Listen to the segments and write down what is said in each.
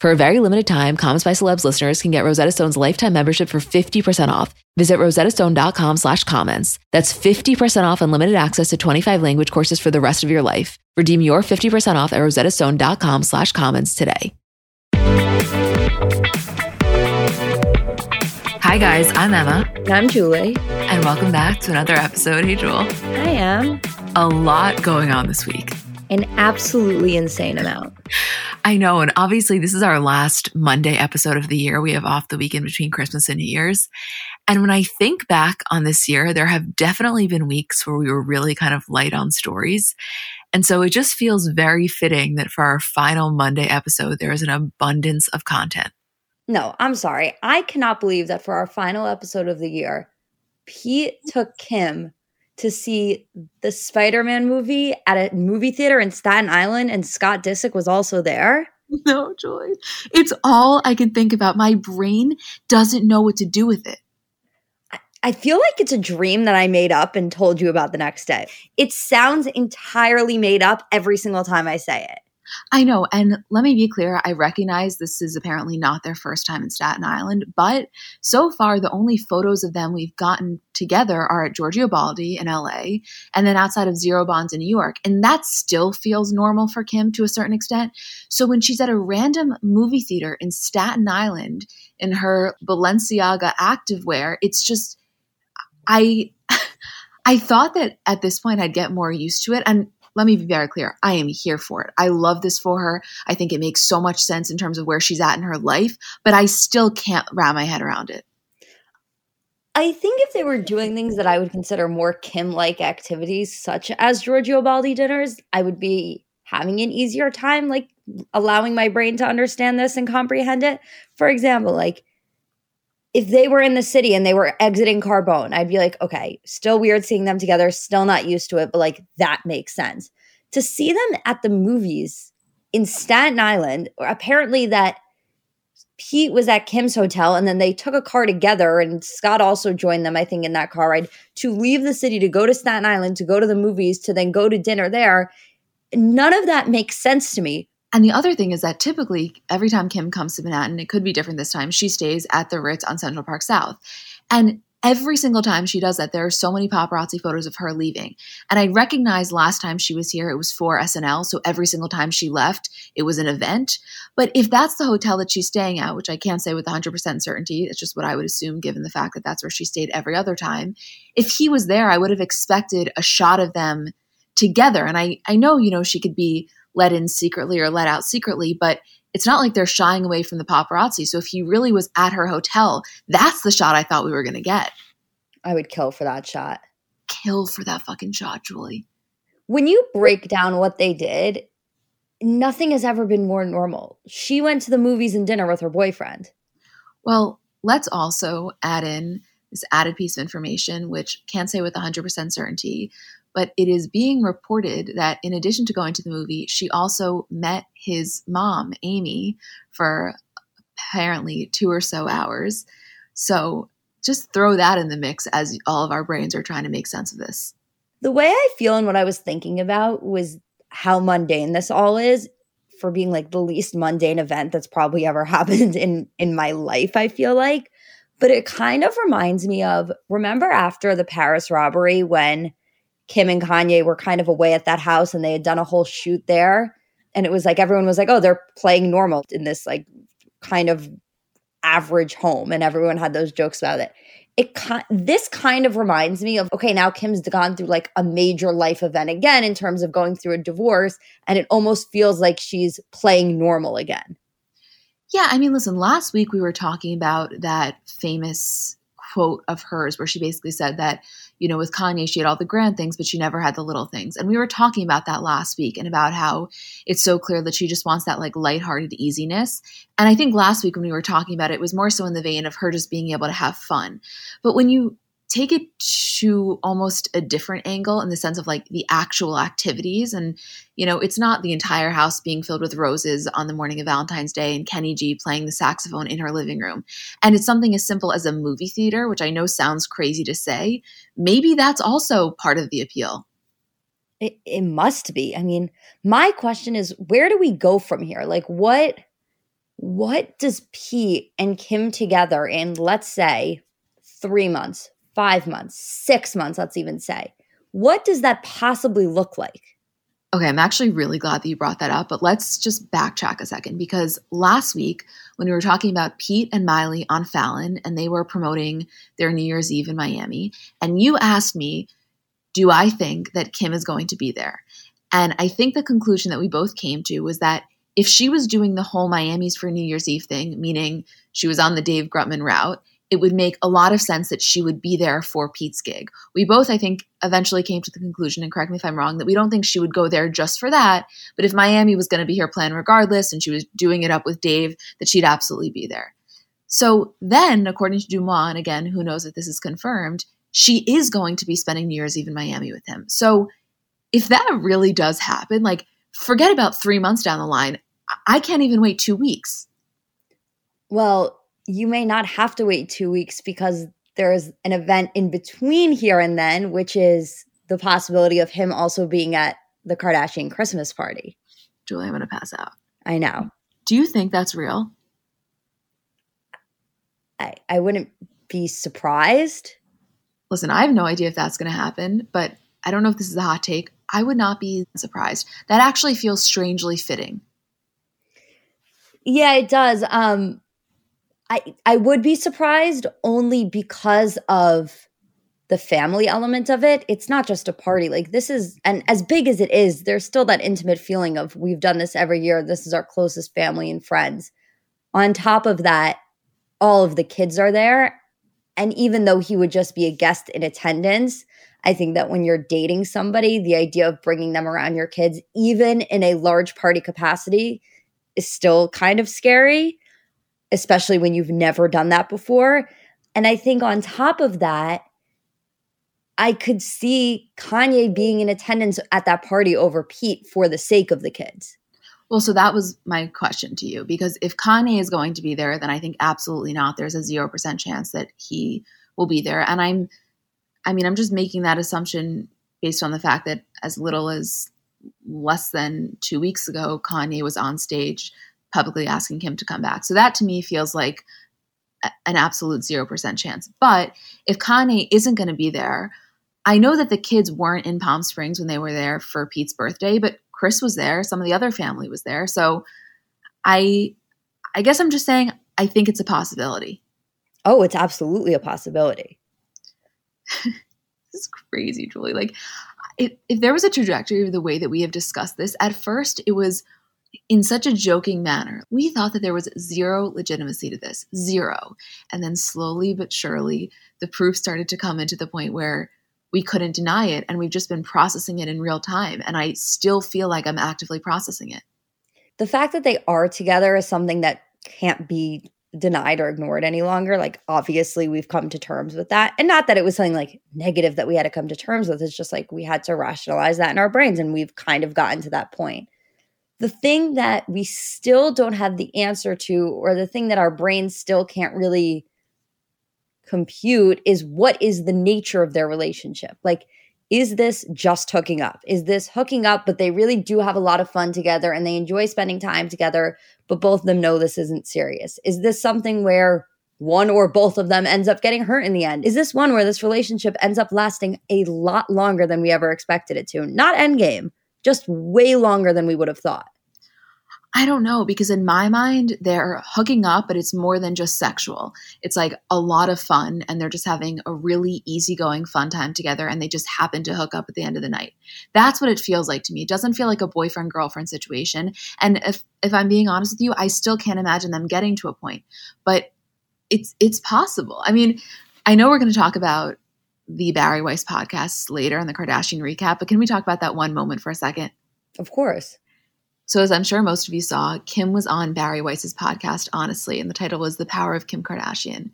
For a very limited time, Comments by Celebs listeners can get Rosetta Stone's lifetime membership for 50% off. Visit rosettastone.com slash comments. That's 50% off unlimited access to 25 language courses for the rest of your life. Redeem your 50% off at rosettastone.com slash comments today. Hi guys, I'm Emma. And I'm Julie. And welcome back to another episode. Hey Jewel. I am. A lot going on this week an absolutely insane amount. I know. And obviously, this is our last Monday episode of the year. We have off the weekend between Christmas and New Year's. And when I think back on this year, there have definitely been weeks where we were really kind of light on stories. And so it just feels very fitting that for our final Monday episode, there is an abundance of content. No, I'm sorry. I cannot believe that for our final episode of the year, Pete took Kim to see the Spider-Man movie at a movie theater in Staten Island and Scott Disick was also there? No, Joy. It's all I can think about. My brain doesn't know what to do with it. I feel like it's a dream that I made up and told you about the next day. It sounds entirely made up every single time I say it. I know. And let me be clear I recognize this is apparently not their first time in Staten Island, but so far, the only photos of them we've gotten together are at Giorgio Baldi in LA and then outside of Zero Bonds in New York. And that still feels normal for Kim to a certain extent. So when she's at a random movie theater in Staten Island in her Balenciaga activewear, it's just, I. I thought that at this point I'd get more used to it. And let me be very clear. I am here for it. I love this for her. I think it makes so much sense in terms of where she's at in her life, but I still can't wrap my head around it. I think if they were doing things that I would consider more Kim like activities, such as Giorgio Baldi dinners, I would be having an easier time, like allowing my brain to understand this and comprehend it. For example, like if they were in the city and they were exiting Carbone, I'd be like, okay, still weird seeing them together, still not used to it, but like that makes sense. To see them at the movies in Staten Island, apparently that Pete was at Kim's hotel and then they took a car together and Scott also joined them, I think, in that car ride to leave the city to go to Staten Island, to go to the movies, to then go to dinner there. None of that makes sense to me. And the other thing is that typically, every time Kim comes to Manhattan, it could be different this time, she stays at the Ritz on Central Park South. And every single time she does that, there are so many paparazzi photos of her leaving. And I recognize last time she was here, it was for SNL. So every single time she left, it was an event. But if that's the hotel that she's staying at, which I can't say with 100% certainty, it's just what I would assume given the fact that that's where she stayed every other time. If he was there, I would have expected a shot of them together. And I, I know, you know, she could be let in secretly or let out secretly, but it's not like they're shying away from the paparazzi. So if he really was at her hotel, that's the shot I thought we were going to get. I would kill for that shot. Kill for that fucking shot, Julie. When you break down what they did, nothing has ever been more normal. She went to the movies and dinner with her boyfriend. Well, let's also add in this added piece of information, which can't say with 100% certainty, but it is being reported that in addition to going to the movie, she also met his mom, Amy, for apparently two or so hours. So just throw that in the mix as all of our brains are trying to make sense of this. The way I feel and what I was thinking about was how mundane this all is for being like the least mundane event that's probably ever happened in in my life, I feel like. But it kind of reminds me of remember after the Paris robbery when Kim and Kanye were kind of away at that house and they had done a whole shoot there and it was like everyone was like, "Oh, they're playing normal in this like kind of average home," and everyone had those jokes about it. It this kind of reminds me of okay, now Kim's gone through like a major life event again in terms of going through a divorce, and it almost feels like she's playing normal again. Yeah, I mean, listen, last week we were talking about that famous quote of hers where she basically said that, you know, with Kanye, she had all the grand things, but she never had the little things. And we were talking about that last week and about how it's so clear that she just wants that like lighthearted easiness. And I think last week when we were talking about it, it was more so in the vein of her just being able to have fun. But when you take it to almost a different angle in the sense of like the actual activities. And you know it's not the entire house being filled with roses on the morning of valentine's day and kenny g playing the saxophone in her living room. And it's something as simple as a movie theater which i know sounds crazy to say. Maybe that's also part of the appeal. It, it must be. I mean my question is where do we go from here? Like what what does pete and kim together in let's say three months five months, six months, let's even say. What does that possibly look like? Okay, I'm actually really glad that you brought that up, but let's just backtrack a second because last week when we were talking about Pete and Miley on Fallon and they were promoting their New Year's Eve in Miami, and you asked me, Do I think that Kim is going to be there? And I think the conclusion that we both came to was that if she was doing the whole Miami's for New Year's Eve thing, meaning she was on the Dave Grutman route, it would make a lot of sense that she would be there for Pete's gig. We both, I think, eventually came to the conclusion, and correct me if I'm wrong, that we don't think she would go there just for that. But if Miami was going to be her plan regardless and she was doing it up with Dave, that she'd absolutely be there. So then, according to DeuxMoi, and again, who knows if this is confirmed, she is going to be spending New Year's Eve in Miami with him. So if that really does happen, like forget about three months down the line. I can't even wait two weeks. Well, you may not have to wait two weeks because there's an event in between here and then, which is the possibility of him also being at the Kardashian Christmas party. Julie, I'm going to pass out. I know. Do you think that's real? I, I wouldn't be surprised. Listen, I have no idea if that's going to happen, but I don't know if this is a hot take. I would not be surprised. That actually feels strangely fitting. Yeah, it does. Um, I I would be surprised only because of the family element of it. It's not just a party. Like this is and as big as it is, there's still that intimate feeling of we've done this every year. This is our closest family and friends. On top of that, all of the kids are there. And even though he would just be a guest in attendance, I think that when you're dating somebody, the idea of bringing them around your kids, even in a large party capacity, is still kind of scary especially when you've never done that before. And I think on top of that, I could see Kanye being in attendance at that party over Pete for the sake of the kids. Well, so that was my question to you because if Kanye is going to be there, then I think absolutely not. There's a 0% chance that he will be there. And I'm, I mean, I'm just making that assumption based on the fact that as little as less than two weeks ago, Kanye was on stage publicly asking him to come back. So that to me feels like an absolute 0% chance. But if Kanye isn't going to be there, I know that the kids weren't in Palm Springs when they were there for Pete's birthday, but Kris was there, some of the other family was there. So I I guess I'm just saying I think it's a possibility. Oh, it's absolutely a possibility. this is crazy, Julie. Like if, if there was a trajectory of the way that we have discussed this, at first it was in such a joking manner. We thought that there was zero legitimacy to this, zero. And then slowly but surely, the proof started to come into the point where we couldn't deny it. And we've just been processing it in real time. And I still feel like I'm actively processing it. The fact that they are together is something that can't be denied or ignored any longer. Like, obviously, we've come to terms with that. And not that it was something like negative that we had to come to terms with. It's just like we had to rationalize that in our brains. And we've kind of gotten to that point the thing that we still don't have the answer to, or the thing that our brains still can't really compute is what is the nature of their relationship? Like, is this just hooking up? Is this hooking up, but they really do have a lot of fun together and they enjoy spending time together, but both of them know this isn't serious? Is this something where one or both of them ends up getting hurt in the end? Is this one where this relationship ends up lasting a lot longer than we ever expected it to? Not endgame, just way longer than we would have thought. I don't know because in my mind they're hooking up, but it's more than just sexual. It's like a lot of fun and they're just having a really easygoing fun time together and they just happen to hook up at the end of the night. That's what it feels like to me. It doesn't feel like a boyfriend girlfriend situation. And if if I'm being honest with you, I still can't imagine them getting to a point. But it's it's possible. I mean, I know we're going to talk about the Bari Weiss podcast later in the Kardashian recap, but can we talk about that one moment for a second? Of course. So, as I'm sure most of you saw, Kim was on Bari Weiss's podcast, Honestly, and the title was The Power of Kim Kardashian.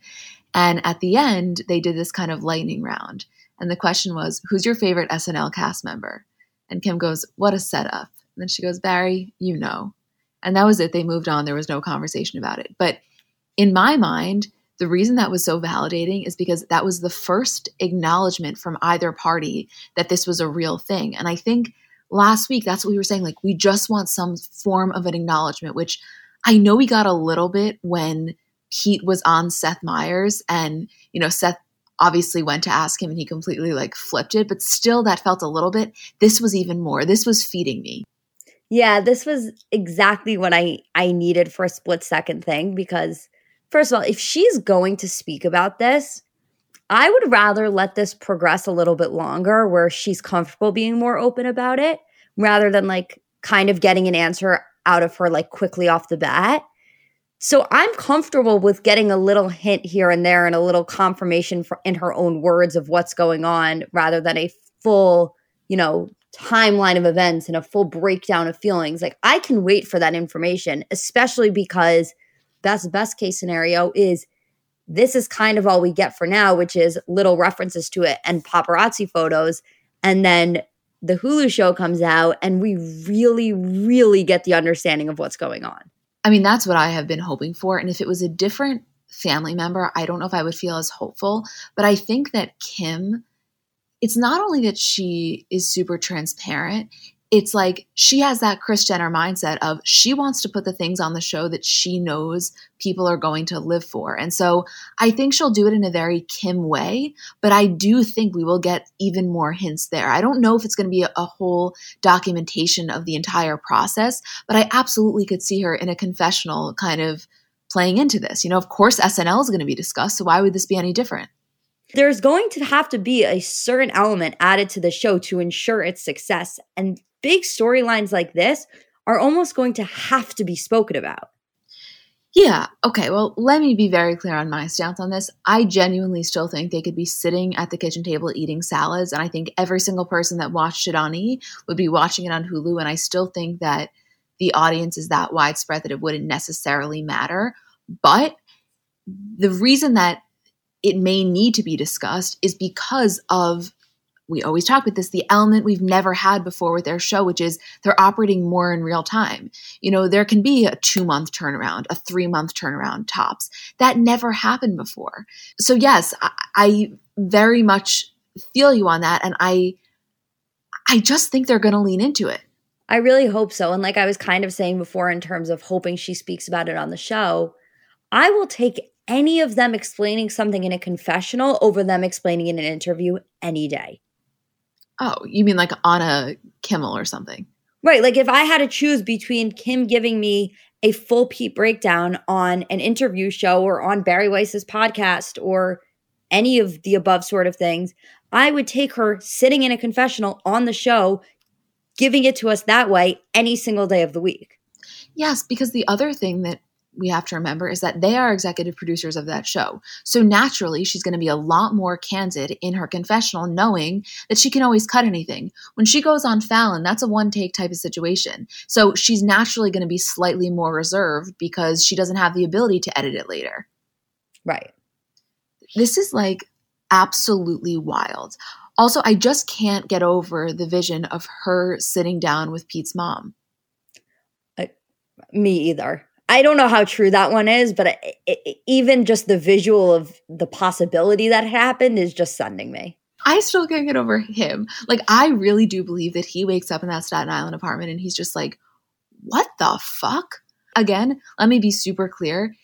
And at the end, they did this kind of lightning round. And the question was, Who's your favorite SNL cast member? And Kim goes, What a setup. And then she goes, Bari, you know. And that was it. They moved on. There was no conversation about it. But in my mind, the reason that was so validating is because that was the first acknowledgement from either party that this was a real thing. And I think last week, that's what we were saying. Like, we just want some form of an acknowledgement, which I know we got a little bit when Pete was on Seth Meyers and, you know, Seth obviously went to ask him and he completely like flipped it, but still that felt a little bit. This was even more. This was feeding me. Yeah, this was exactly what I I needed for a split second thing because first of all, if she's going to speak about this, I would rather let this progress a little bit longer where she's comfortable being more open about it rather than like kind of getting an answer out of her like quickly off the bat. So I'm comfortable with getting a little hint here and there and a little confirmation for, in her own words of what's going on rather than a full, you know, timeline of events and a full breakdown of feelings. Like I can wait for that information, especially because the best case scenario is this is kind of all we get for now, which is little references to it and paparazzi photos. And then the Hulu show comes out, and we really, really get the understanding of what's going on. I mean, that's what I have been hoping for. And if it was a different family member, I don't know if I would feel as hopeful. But I think that Kim, it's not only that she is super transparent, it's like she has that Kris Jenner mindset of she wants to put the things on the show that she knows people are going to live for. And so I think she'll do it in a very Kim way, but I do think we will get even more hints there. I don't know if it's going to be a, a whole documentation of the entire process, but I absolutely could see her in a confessional kind of playing into this. You know, of course, SNL is going to be discussed, so why would this be any different? There's going to have to be a certain element added to the show to ensure its success. And big storylines like this are almost going to have to be spoken about. Yeah, okay. Well, let me be very clear on my stance on this. I genuinely still think they could be sitting at the kitchen table eating salads. And I think every single person that watched it on E would be watching it on Hulu. And I still think that the audience is that widespread that it wouldn't necessarily matter. But the reason that it may need to be discussed is because of we always talk about this the element we've never had before with their show which is they're operating more in real time. You know there can be a two month turnaround a three month turnaround tops. That never happened before. So yes I, I very much feel you on that and i i just think they're going to lean into it. I really hope so and like i was kind of saying before in terms of hoping she speaks about it on the show i will take any of them explaining something in a confessional over them explaining in an interview any day Oh, you mean like on a Kimmel or something? Right. Like if I had to choose between Kim giving me a full Pete breakdown on an interview show or on Bari Weiss's podcast or any of the above sort of things, I would take her sitting in a confessional on the show, giving it to us that way any single day of the week. Yes, because the other thing that we have to remember is that they are executive producers of that show. So naturally, she's going to be a lot more candid in her confessional, knowing that she can always cut anything. When she goes on Fallon, that's a one take type of situation. So she's naturally going to be slightly more reserved because she doesn't have the ability to edit it later. Right. This is like absolutely wild. Also, I just can't get over the vision of her sitting down with Pete's mom. I, me either. I don't know how true that one is, but it, it, even just the visual of the possibility that happened is just sending me. I still can't get over him. Like, I really do believe that he wakes up in that Staten Island apartment and he's just like, what the fuck? Again, let me be super clear.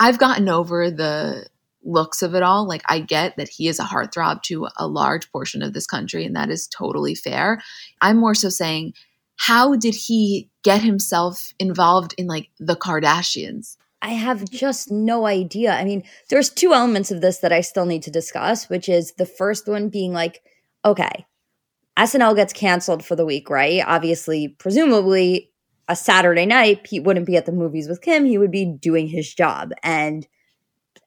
I've gotten over the looks of it all. Like, I get that he is a heartthrob to a large portion of this country, and that is totally fair. I'm more so saying, how did he get himself involved in like the Kardashians? I have just no idea. I mean, there's two elements of this that I still need to discuss, which is the first one being like, okay, SNL gets canceled for the week, right? Obviously, presumably, a Saturday night, Pete wouldn't be at the movies with Kim. He would be doing his job. And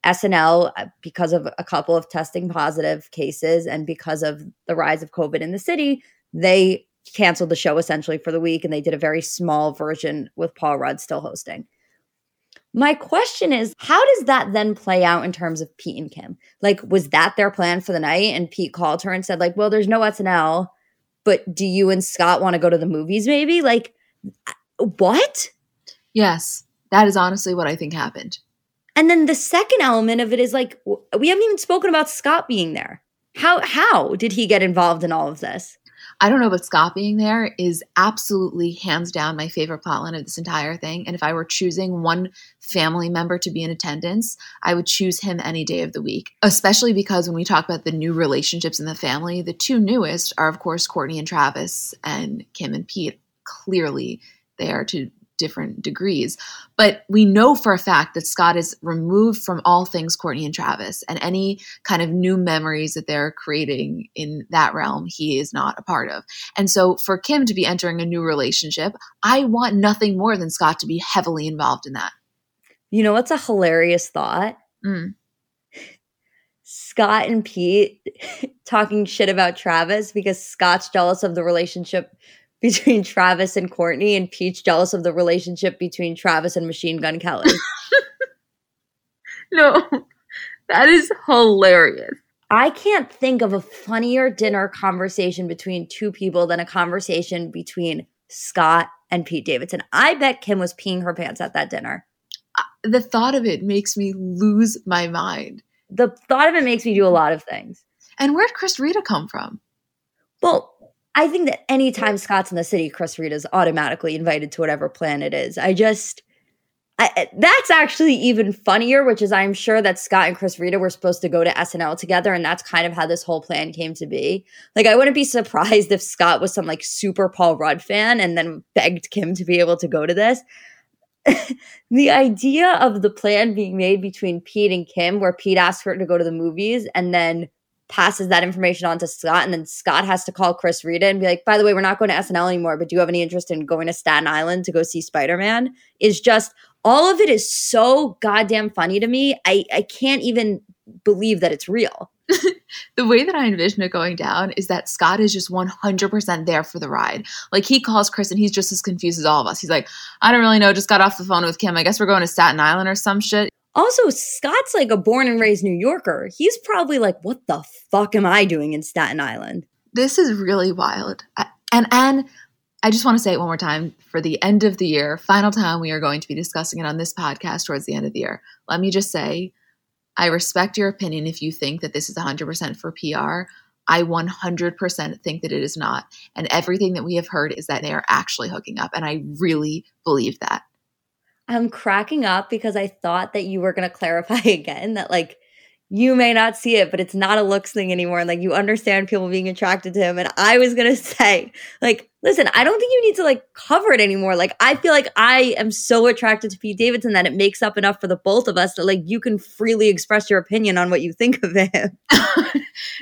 SNL, uh, because of a couple of testing positive cases and because of the rise of COVID in the city, they canceled the show essentially for the week and they did a very small version with Paul Rudd still hosting. My question is, how does that then play out in terms of Pete and Kim? Like, was that their plan for the night? And Pete called her and said, like, well, there's no SNL, but do you and Scott want to go to the movies maybe? Like, uh, what? Yes, that is honestly what I think happened. And then the second element of it is like, we haven't even spoken about Scott being there. How how did he get involved in all of this? I don't know, but Scott being there is absolutely hands down my favorite plotline of this entire thing. And if I were choosing one family member to be in attendance, I would choose him any day of the week, especially because when we talk about the new relationships in the family, the two newest are, of course, Courtney and Travis, and Kim and Pete. Clearly, they are to different degrees. But we know for a fact that Scott is removed from all things Courtney and Travis and any kind of new memories that they're creating in that realm, he is not a part of. And so for Kim to be entering a new relationship, I want nothing more than Scott to be heavily involved in that. You know what's a hilarious thought? Mm. Scott and Pete talking shit about Travis because Scott's jealous of the relationship between Travis and Courtney, and Pete's jealous of the relationship between Travis and Machine Gun Kelly. no, that is hilarious. I can't think of a funnier dinner conversation between two people than a conversation between Scott and Pete Davidson. I bet Kim was peeing her pants at that dinner. The thought of it makes me lose my mind. The thought of it makes me do a lot of things. And where'd Chris Rita come from? Well, I think that anytime Scott's in the city, Chris Rita is automatically invited to whatever plan it is. I just, I, that's actually even funnier, which is I'm sure that Scott and Chris Rita were supposed to go to SNL together, and that's kind of how this whole plan came to be. Like, I wouldn't be surprised if Scott was some like super Paul Rudd fan and then begged Kim to be able to go to this. the idea of the plan being made between Pete and Kim, where Pete asked her to go to the movies and then passes that information on to Scott, and then Scott has to call Chris Rita and be like, by the way, we're not going to SNL anymore, but do you have any interest in going to Staten Island to go see Spider Man? Is just all of it is so goddamn funny to me. I, I can't even believe that it's real. the way that I envision it going down is that Scott is just 100% there for the ride. Like he calls Chris and he's just as confused as all of us. He's like, I don't really know, just got off the phone with Kim. I guess we're going to Staten Island or some shit. Also, Scott's like a born and raised New Yorker. He's probably like, what the fuck am I doing in Staten Island? This is really wild. And and I just want to say it one more time for the end of the year, final time we are going to be discussing it on this podcast towards the end of the year. Let me just say, I respect your opinion if you think that this is 100% for PR. I 100% think that it is not. And everything that we have heard is that they are actually hooking up. And I really believe that. I'm cracking up because I thought that you were going to clarify again that like you may not see it, but it's not a looks thing anymore. And like you understand people being attracted to him. And I was going to say, like, listen, I don't think you need to like cover it anymore. Like, I feel like I am so attracted to Pete Davidson that it makes up enough for the both of us that like you can freely express your opinion on what you think of him.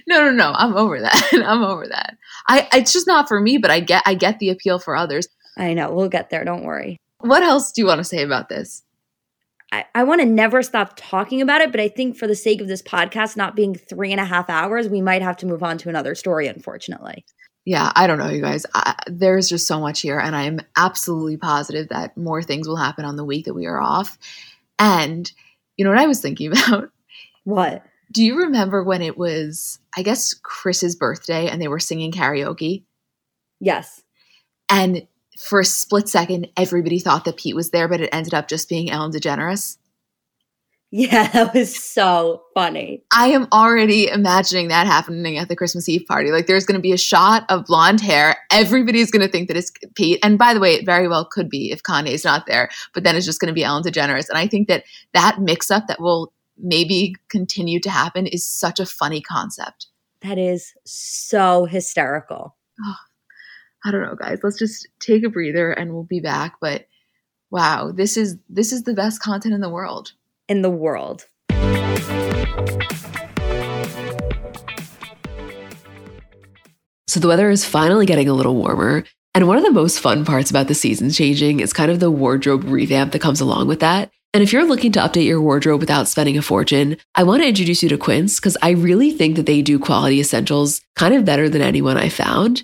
no, no, no. I'm over that. I'm over that. I, it's just not for me, but I get, I get the appeal for others. I know. We'll get there. Don't worry. What else do you want to say about this? I, I want to never stop talking about it, but I think for the sake of this podcast not being three and a half hours, we might have to move on to another story, unfortunately. Yeah, I don't know, you guys. I, there's just so much here, and I'm absolutely positive that more things will happen on the week that we are off. And you know what I was thinking about? What? Do you remember when it was, I guess, Kris's birthday and they were singing karaoke? Yes. And for a split second, everybody thought that Pete was there, but it ended up just being Ellen DeGeneres. Yeah, that was so funny. I am already imagining that happening at the Christmas Eve party. Like, there's going to be a shot of blonde hair. Everybody's going to think that it's Pete. And by the way, it very well could be if Kanye's not there, but then it's just going to be Ellen DeGeneres. And I think that that mix up that will maybe continue to happen is such a funny concept. That is so hysterical. Oh, I don't know, guys. Let's just take a breather and we'll be back. But wow, this is this is the best content in the world. In the world. So the weather is finally getting a little warmer. And one of the most fun parts about the seasons changing is kind of the wardrobe revamp that comes along with that. And if you're looking to update your wardrobe without spending a fortune, I want to introduce you to Quince because I really think that they do quality essentials kind of better than anyone I found.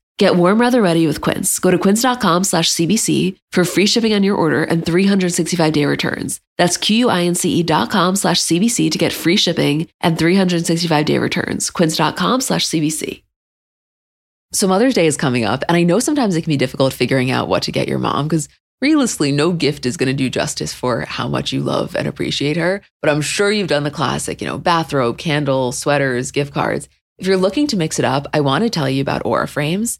Get warm weather ready with Quince. Go to quince.com slash CBC for free shipping on your order and 365 day returns. That's Q-U-I-N-C-E dot com slash CBC to get free shipping and 365 day returns. Quince.com slash CBC. So Mother's Day is coming up, and I know sometimes it can be difficult figuring out what to get your mom because realistically, no gift is going to do justice for how much you love and appreciate her. But I'm sure you've done the classic, you know, bathrobe, candle, sweaters, gift cards. If you're looking to mix it up, I want to tell you about Aura Frames.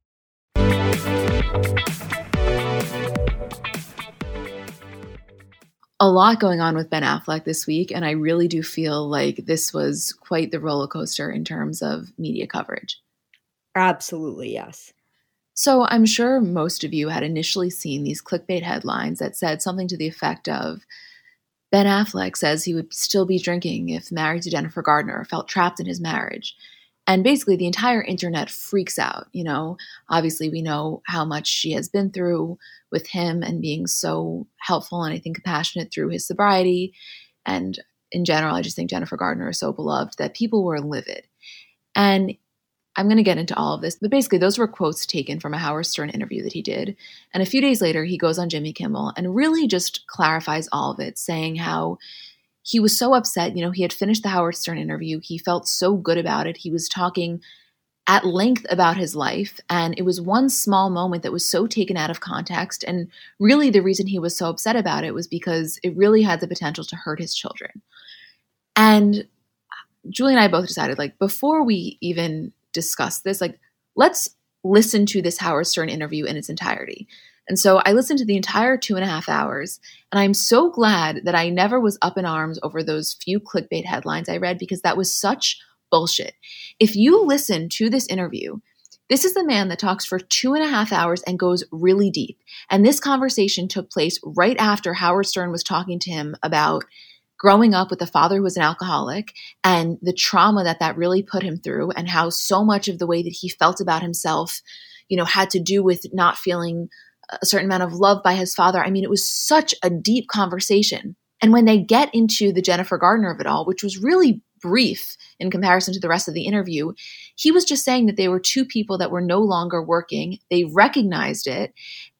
A lot going on with Ben Affleck this week, and I really do feel like this was quite the roller coaster in terms of media coverage. Absolutely, yes. So I'm sure most of you had initially seen these clickbait headlines that said something to the effect of Ben Affleck says he would still be drinking if married to Jennifer Gardner, felt trapped in his marriage. And basically, the entire internet freaks out. You know, obviously, we know how much she has been through with him and being so helpful and I think compassionate through his sobriety. And in general, I just think Jennifer Gardner is so beloved that people were livid. And I'm going to get into all of this, but basically, those were quotes taken from a Howard Stern interview that he did. And a few days later, he goes on Jimmy Kimmel and really just clarifies all of it, saying how he was so upset. You know, he had finished the Howard Stern interview. He felt so good about it. He was talking at length about his life. And it was one small moment that was so taken out of context. And really, the reason he was so upset about it was because it really had the potential to hurt his children. And Julie and I both decided, like, before we even discuss this, like, let's listen to this Howard Stern interview in its entirety. And so I listened to the entire two and a half hours, and I'm so glad that I never was up in arms over those few clickbait headlines I read because that was such bullshit. If you listen to this interview, this is the man that talks for two and a half hours and goes really deep. And this conversation took place right after Howard Stern was talking to him about growing up with a father who was an alcoholic and the trauma that that really put him through and how so much of the way that he felt about himself you know had to do with not feeling a certain amount of love by his father. I mean, it was such a deep conversation. And when they get into the Jennifer Gardner of it all, which was really brief in comparison to the rest of the interview, he was just saying that they were two people that were no longer working. They recognized it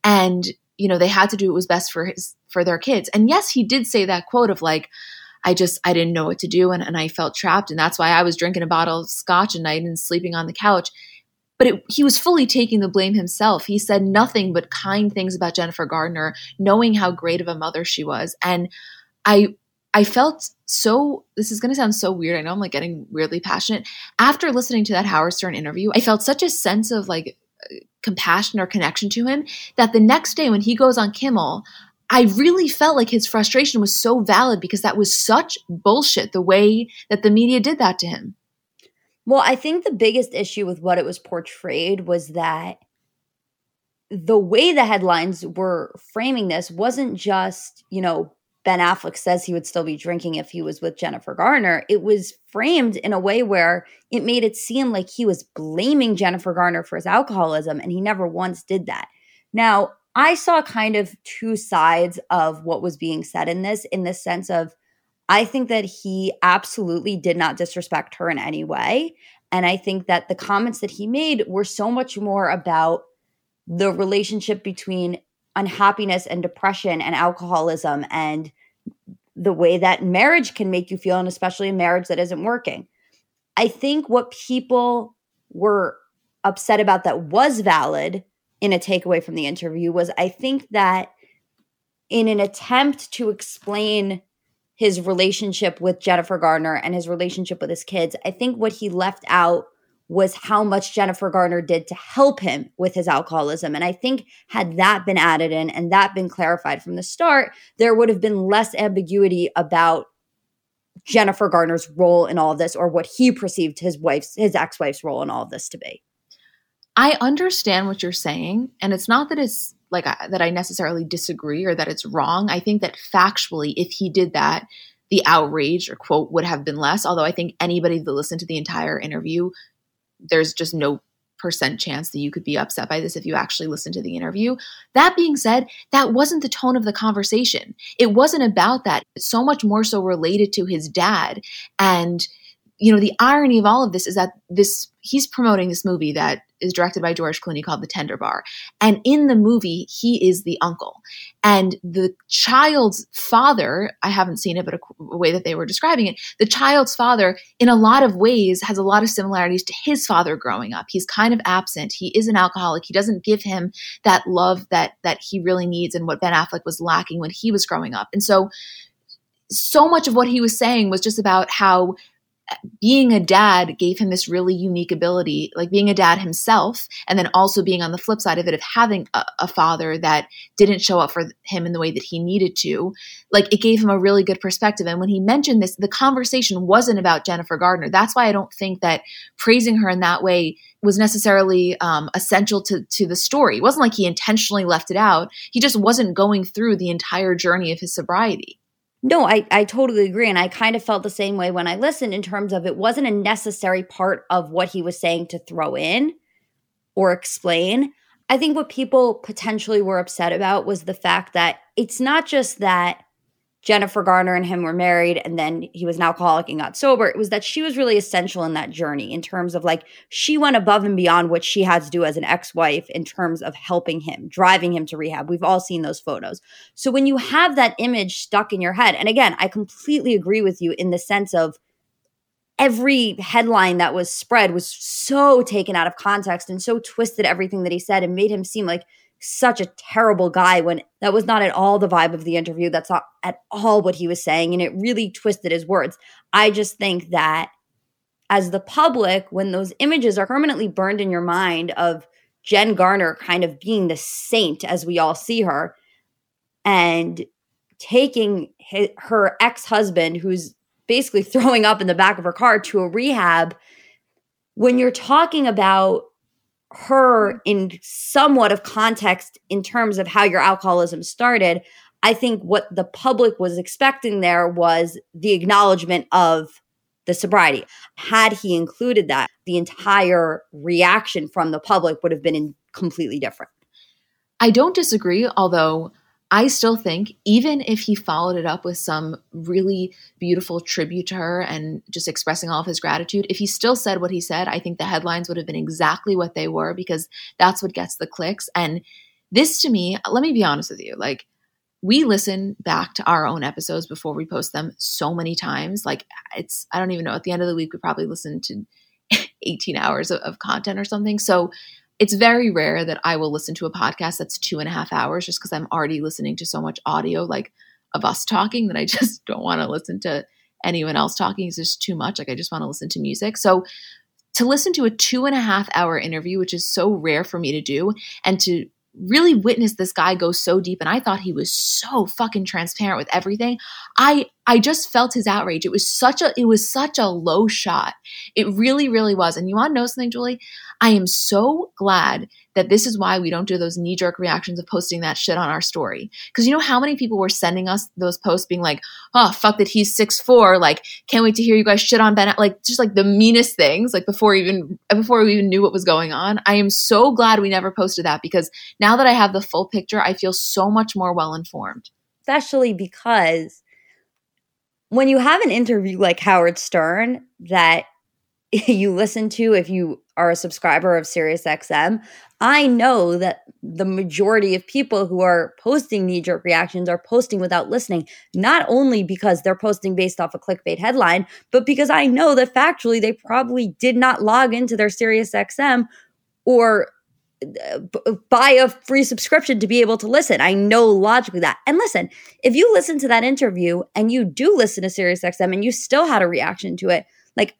and you know they had to do what was best for his for their kids. And yes, he did say that quote of like I just I didn't know what to do and, and I felt trapped and that's why I was drinking a bottle of scotch a night and sleeping on the couch but it, he was fully taking the blame himself. He said nothing but kind things about Jennifer Gardner, knowing how great of a mother she was. And I I felt so this is going to sound so weird. I know I'm like getting weirdly passionate. After listening to that Howard Stern interview, I felt such a sense of like compassion or connection to him that the next day when he goes on Kimmel, I really felt like his frustration was so valid because that was such bullshit the way that the media did that to him. Well, I think the biggest issue with what it was portrayed was that the way the headlines were framing this wasn't just, you know, Ben Affleck says he would still be drinking if he was with Jennifer Garner. It was framed in a way where it made it seem like he was blaming Jennifer Garner for his alcoholism, and he never once did that. Now, I saw kind of two sides of what was being said in this, in the sense of I think that he absolutely did not disrespect her in any way. And I think that the comments that he made were so much more about the relationship between unhappiness and depression and alcoholism and the way that marriage can make you feel, and especially a marriage that isn't working. I think what people were upset about that was valid in a takeaway from the interview was I think that in an attempt to explain his relationship with Jennifer Garner and his relationship with his kids, I think what he left out was how much Jennifer Garner did to help him with his alcoholism. And I think had that been added in and that been clarified from the start, there would have been less ambiguity about Jennifer Garner's role in all of this or what he perceived his wife's his ex-wife's role in all of this to be. I understand what you're saying and it's not that it's like I, that I necessarily disagree or that it's wrong. I think that factually, if he did that, the outrage or quote would have been less. Although I think anybody that listened to the entire interview, there's just no percent chance that you could be upset by this if you actually listen to the interview. That being said, that wasn't the tone of the conversation. It wasn't about that. It's so much more so related to his dad and you know, the irony of all of this is that this he's promoting this movie that is directed by George Clooney called The Tender Bar. And in the movie, he is the uncle. And the child's father, I haven't seen it, but a, a, way that they were describing it, the child's father, in a lot of ways, has a lot of similarities to his father growing up. He's kind of absent. He is an alcoholic. He doesn't give him that love that that he really needs and what Ben Affleck was lacking when he was growing up. And so so much of what he was saying was just about how being a dad gave him this really unique ability, like being a dad himself, and then also being on the flip side of it of having a, a, father that didn't show up for him in the way that he needed to. Like it gave him a really good perspective. And when he mentioned this, the conversation wasn't about Jennifer Gardner. That's why I don't think that praising her in that way was necessarily um, essential to to the story. It wasn't like he intentionally left it out. He just wasn't going through the entire journey of his sobriety. No, I, I totally agree. And I kind of felt the same way when I listened in terms of it wasn't a necessary part of what he was saying to throw in or explain. I think what people potentially were upset about was the fact that it's not just that Jennifer Garner and him were married and then he was an alcoholic and got sober. It was that she was really essential in that journey in terms of like she went above and beyond what she had to do as an ex wife in terms of helping him, driving him to rehab. We've all seen those photos. So when you have that image stuck in your head, and again, I completely agree with you in the sense of every headline that was spread was so taken out of context and so twisted everything that he said and made him seem like such a terrible guy when that was not at all the vibe of the interview. That's not at all what he was saying. And it really twisted his words. I just think that as the public, when those images are permanently burned in your mind of Jen Garner kind of being the saint as we all see her and taking his, her ex husband, who's basically throwing up in the back of her car, to a rehab, when you're talking about her mm-hmm. in somewhat of context in terms of how your alcoholism started, I think what the public was expecting there was the acknowledgement of the sobriety. Had he included that, the entire reaction from the public would have been completely different. I don't disagree, although I still think, even if he followed it up with some really beautiful tribute to her and just expressing all of his gratitude, if he still said what he said, I think the headlines would have been exactly what they were because that's what gets the clicks. And this to me, let me be honest with you, like, we listen back to our own episodes before we post them so many times. Like, it's, I don't even know, at the end of the week, we probably listen to 18 hours of, of content or something. So, it's very rare that I will listen to a podcast that's two and a half hours just because I'm already listening to so much audio, like of us talking, that I just don't want to listen to anyone else talking. It's just too much. Like I just want to listen to music. So to listen to a two and a half hour interview, which is so rare for me to do, and to really witness this guy go so deep and I thought he was so fucking transparent with everything. I I just felt his outrage. It was such a it was such a low shot. It really really was. And you want to know something, Julie? I am so glad that this is why we don't do those knee jerk reactions of posting that shit on our story. Because you know how many people were sending us those posts being like, oh, fuck that he's six four. Like, can't wait to hear you guys shit on Ben. Like, just like the meanest things, like before even, before we even knew what was going on. I am so glad we never posted that because now that I have the full picture, I feel so much more well informed. Especially because when you have an interview like Howard Stern that you listen to if you are a subscriber of SiriusXM, I know that the majority of people who are posting knee jerk reactions are posting without listening, not only because they're posting based off a clickbait headline, but because I know that factually they probably did not log into their SiriusXM or Uh, buy a free subscription to be able to listen. I know logically that. And listen, if you listen to that interview and you do listen to SiriusXM and you still had a reaction to it, like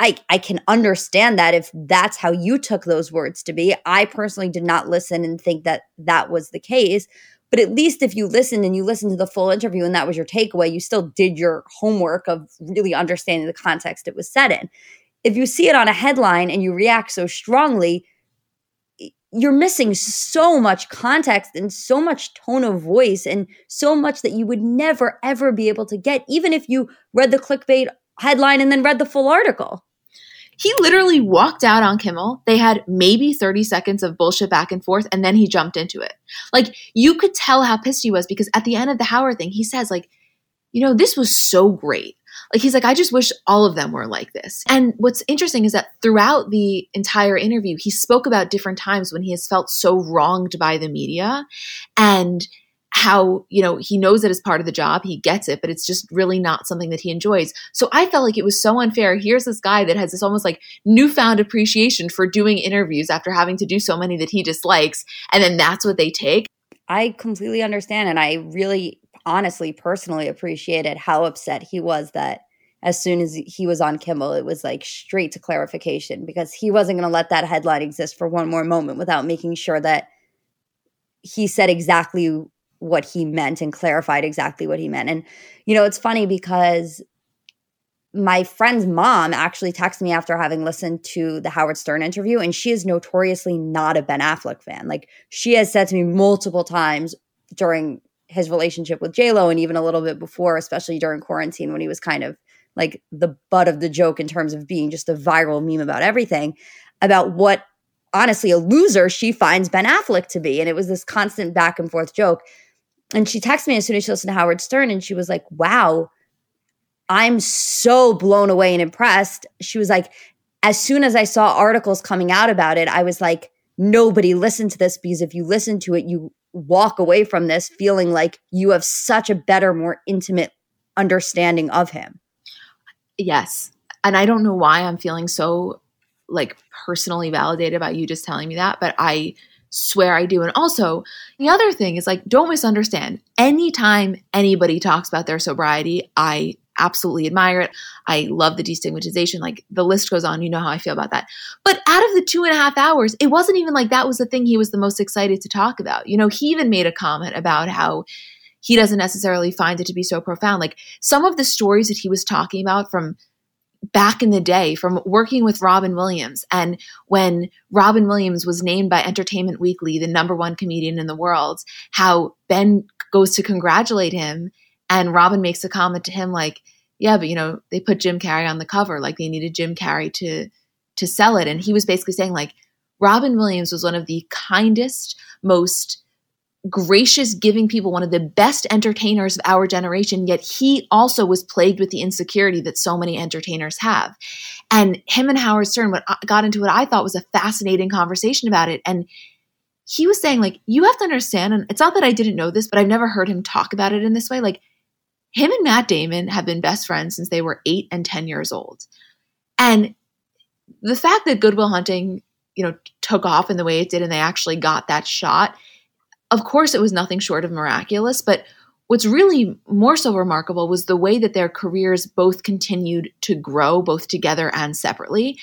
I, I can understand that if that's how you took those words to be. I personally did not listen and think that that was the case. But at least if you listened and you listened to the full interview and that was your takeaway, you still did your homework of really understanding the context it was set in. If you see it on a headline and you react so strongly, you're missing so much context and so much tone of voice and so much that you would never, ever be able to get, even if you read the clickbait headline and then read the full article. He literally walked out on Kimmel. They had maybe 30 seconds of bullshit back and forth, and then he jumped into it. Like, you could tell how pissed he was because at the end of the Howard thing, he says, like, you know, this was so great. Like, he's like, I just wish all of them were like this. And what's interesting is that throughout the entire interview, he spoke about different times when he has felt so wronged by the media. And how you know he knows that it's part of the job he gets it but it's just really not something that he enjoys so i felt like it was so unfair here's this guy that has this almost like newfound appreciation for doing interviews after having to do so many that he dislikes and then that's what they take i completely understand and i really honestly personally appreciated how upset he was that as soon as he was on Kimmel, it was like straight to clarification because he wasn't going to let that headline exist for one more moment without making sure that he said exactly what he meant and clarified exactly what he meant. And, you know, it's funny because my friend's mom actually texted me after having listened to the Howard Stern interview, and she is notoriously not a Ben Affleck fan. Like, she has said to me multiple times during his relationship with J Lo and even a little bit before, especially during quarantine when he was kind of like the butt of the joke in terms of being just a viral meme about everything, about what honestly a loser she finds Ben Affleck to be. And it was this constant back and forth joke and she texted me as soon as she listened to Howard Stern and she was like, wow, I'm so blown away and impressed. She was like, as soon as I saw articles coming out about it, I was like, nobody listened to this because if you listen to it, you walk away from this feeling like you have such a better, more intimate understanding of him. Yes. And I don't know why I'm feeling so like personally validated about you just telling me that, but I swear I do. And also, the other thing is like, don't misunderstand. Anytime anybody talks about their sobriety, I absolutely admire it. I love the destigmatization. Like the list goes on. You know how I feel about that. But out of the two and a half hours, it wasn't even like that was the thing he was the most excited to talk about. You know, he even made a comment about how he doesn't necessarily find it to be so profound. Like some of the stories that he was talking about from back in the day from working with Robin Williams. And when Robin Williams was named by Entertainment Weekly the number one comedian in the world, how Ben goes to congratulate him. And Robin makes a comment to him like, yeah, but you know, they put Jim Carrey on the cover, like they needed Jim Carrey to to sell it. And he was basically saying, like, Robin Williams was one of the kindest, most gracious, giving people, one of the best entertainers of our generation, yet he also was plagued with the insecurity that so many entertainers have. And him and Howard Stern what, uh, got into what I thought was a fascinating conversation about it. And he was saying, like, you have to understand, and it's not that I didn't know this, but I've never heard him talk about it in this way. Like, him and Matt Damon have been best friends since they were eight and 10 years old. And the fact that Good Will Hunting, you know, took off in the way it did and they actually got that shot, of course, it was nothing short of miraculous. But what's really more so remarkable was the way that their careers both continued to grow, both together and separately.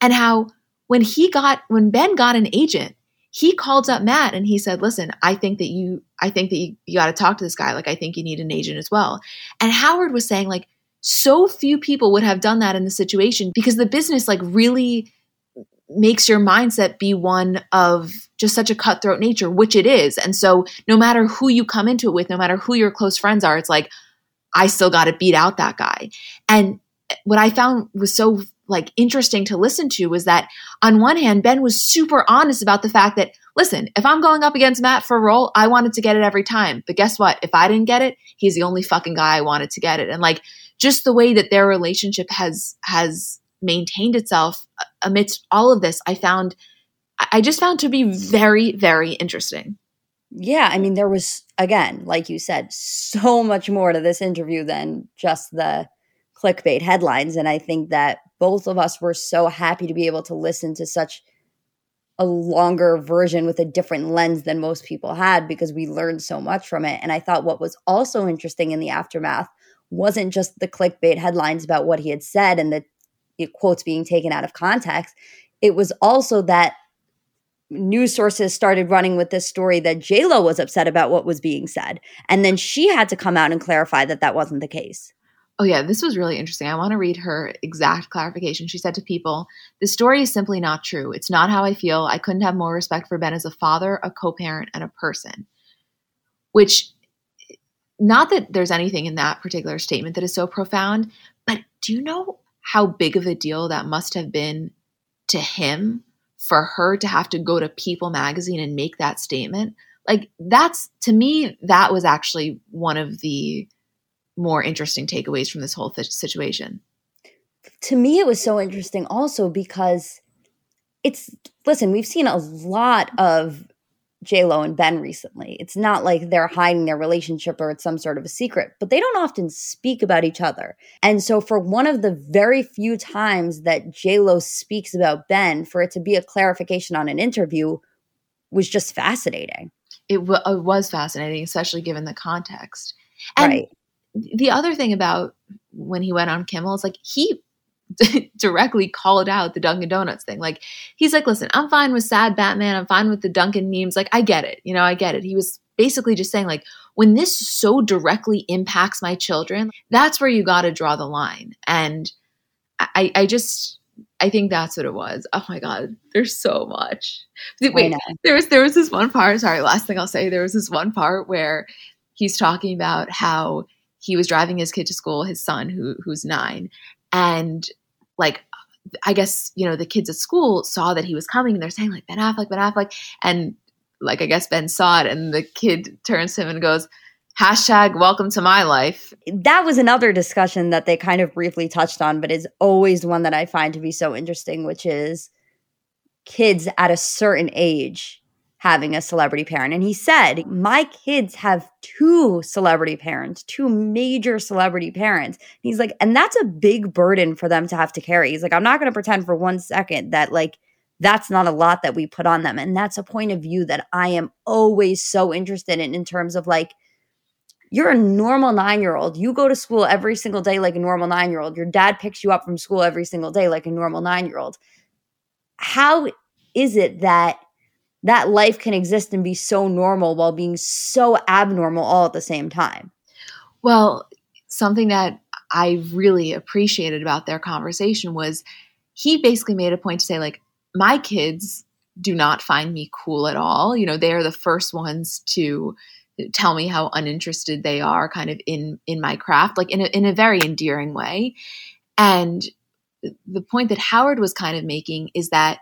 And how when he got, when Ben got an agent, he called up Matt and he said, "Listen, I think that you I think that you, you got to talk to this guy. Like I think you need an agent as well." And Howard was saying like so few people would have done that in the situation because the business like really makes your mindset be one of just such a cutthroat nature, which it is. And so no matter who you come into it with, no matter who your close friends are, it's like I still got to beat out that guy. And what I found was so like interesting to listen to was that on one hand, Ben was super honest about the fact that, listen, if I'm going up against Matt for a role, I wanted to get it every time. But guess what? If I didn't get it, he's the only fucking guy I wanted to get it. And like just the way that their relationship has has maintained itself uh, amidst all of this, I found I just found to be very, very interesting. Yeah, I mean, there was again, like you said, so much more to this interview than just the clickbait headlines. And I think that both of us were so happy to be able to listen to such a longer version with a different lens than most people had because we learned so much from it. And I thought what was also interesting in the aftermath wasn't just the clickbait headlines about what he had said and the quotes being taken out of context. It was also that news sources started running with this story that Lo was upset about what was being said. And then she had to come out and clarify that that wasn't the case. Oh, yeah, this was really interesting. I want to read her exact clarification. She said to people, The story is simply not true. It's not how I feel. I couldn't have more respect for Ben as a father, a co parent, and a person. Which, not that there's anything in that particular statement that is so profound, but do you know how big of a deal that must have been to him for her to have to go to People magazine and make that statement? Like, that's to me, that was actually one of the more interesting takeaways from this whole th- situation? To me, it was so interesting also because it's, listen, we've seen a lot of Lo and Ben recently. It's not like they're hiding their relationship or it's some sort of a secret, but they don't often speak about each other. And so, for one of the very few times that Lo speaks about Ben, for it to be a clarification on an interview was just fascinating. It, w- it was fascinating, especially given the context. And right the other thing about when he went on Kimmel is like he directly called out the Dunkin' Donuts thing. Like he's like, listen, I'm fine with sad Batman. I'm fine with the Dunkin' memes. Like I get it. You know, I get it. He was basically just saying like, when this so directly impacts my children, that's where you got to draw the line. And I, I just, I think that's what it was. Oh my God, there's so much. Wait, there was there was this one part. Sorry, last thing I'll say. There was this one part where he's talking about how he was driving his kid to school, his son who who's 9, and like I guess, you know, the kids at school saw that he was coming and they're saying like Ben Affleck, Ben Affleck and like I guess Ben saw it and the kid turns to him and goes, hashtag welcome to my life. That was another discussion that they kind of briefly touched on, but is always one that I find to be so interesting, which is kids at a certain age having a celebrity parent. And he said, My kids have two celebrity parents, two major celebrity parents. He's like, and that's a big burden for them to have to carry. He's like, I'm not going to pretend for one second that, like, that's not a lot that we put on them. And that's a point of view that I am always so interested in, in terms of like, you're a normal nine year old. You go to school every single day like a normal nine year old. Your dad picks you up from school every single day like a normal nine year old. How is it that that life can exist and be so normal while being so abnormal all at the same time. Well, something that I really appreciated about their conversation was he basically made a point to say, like, my kids do not find me cool at all. You know, they are the first ones to tell me how uninterested they are kind of in in my craft like in a, in a very endearing way and the point that howard was kind of making is that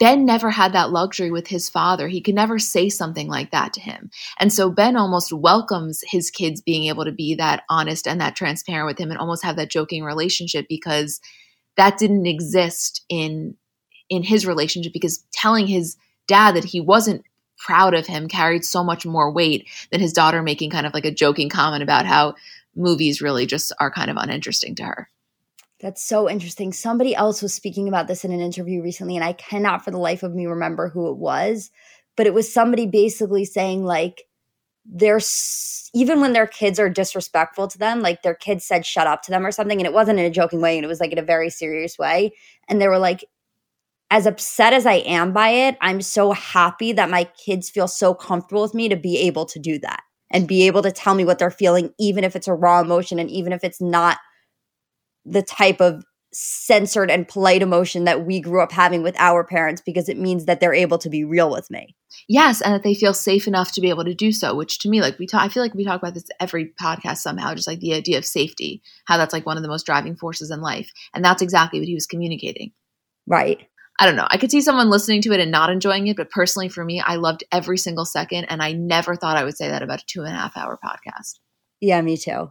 Ben never had that luxury with his father. He could never say something like that to him. And so Ben almost welcomes his kids being able to be that honest and that transparent with him and almost have that joking relationship because that didn't exist in in his relationship because telling his dad that he wasn't proud of him carried so much more weight than his daughter making kind of like a joking comment about how movies really just are kind of uninteresting to her. That's so interesting. Somebody else was speaking about this in an interview recently, and I cannot for the life of me remember who it was, but it was somebody basically saying, like, there's even when their kids are disrespectful to them, like their kids said shut up to them or something, and it wasn't in a joking way, and it was like in a very serious way. And they were like, as upset as I am by it, I'm so happy that my kids feel so comfortable with me to be able to do that and be able to tell me what they're feeling, even if it's a raw emotion and even if it's not the type of censored and polite emotion that we grew up having with our parents because it means that they're able to be real with me. Yes, and that they feel safe enough to be able to do so, which to me like we talk I feel like we talk about this every podcast somehow just like the idea of safety, how that's like one of the most driving forces in life. And that's exactly what he was communicating. Right. I don't know. I could see someone listening to it and not enjoying it, but personally for me, I loved every single second. And I never thought I would say that about a two and a half hour podcast. Yeah, me too.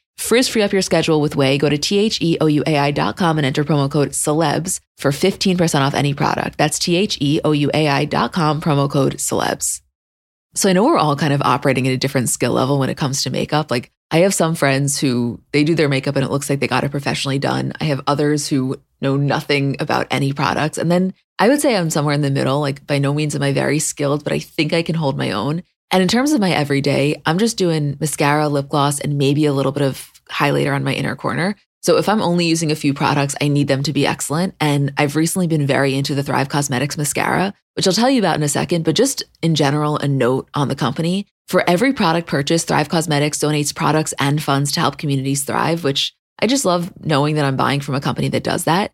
Frizz free up your schedule with Ouai. Go to T-H-E-O-U-A-I.com and enter promo code celebs for 15% off any product. That's T-H-E-O-U-A-I.com, promo code celebs. So I know we're all kind of operating at a different skill level when it comes to makeup. Like I have some friends who they do their makeup and it looks like they got it professionally done. I have others who know nothing about any products. And then I would say I'm somewhere in the middle. Like by no means am I very skilled, but I think I can hold my own. And in terms of my everyday, I'm just doing mascara, lip gloss, and maybe a little bit of highlighter on my inner corner. So if I'm only using a few products, I need them to be excellent. And I've recently been very into the Thrive Causemetics mascara, which I'll tell you about in a second, but just in general, a note on the company. For every product purchase, Thrive Causemetics donates products and funds to help communities thrive, which I just love knowing that I'm buying from a company that does that.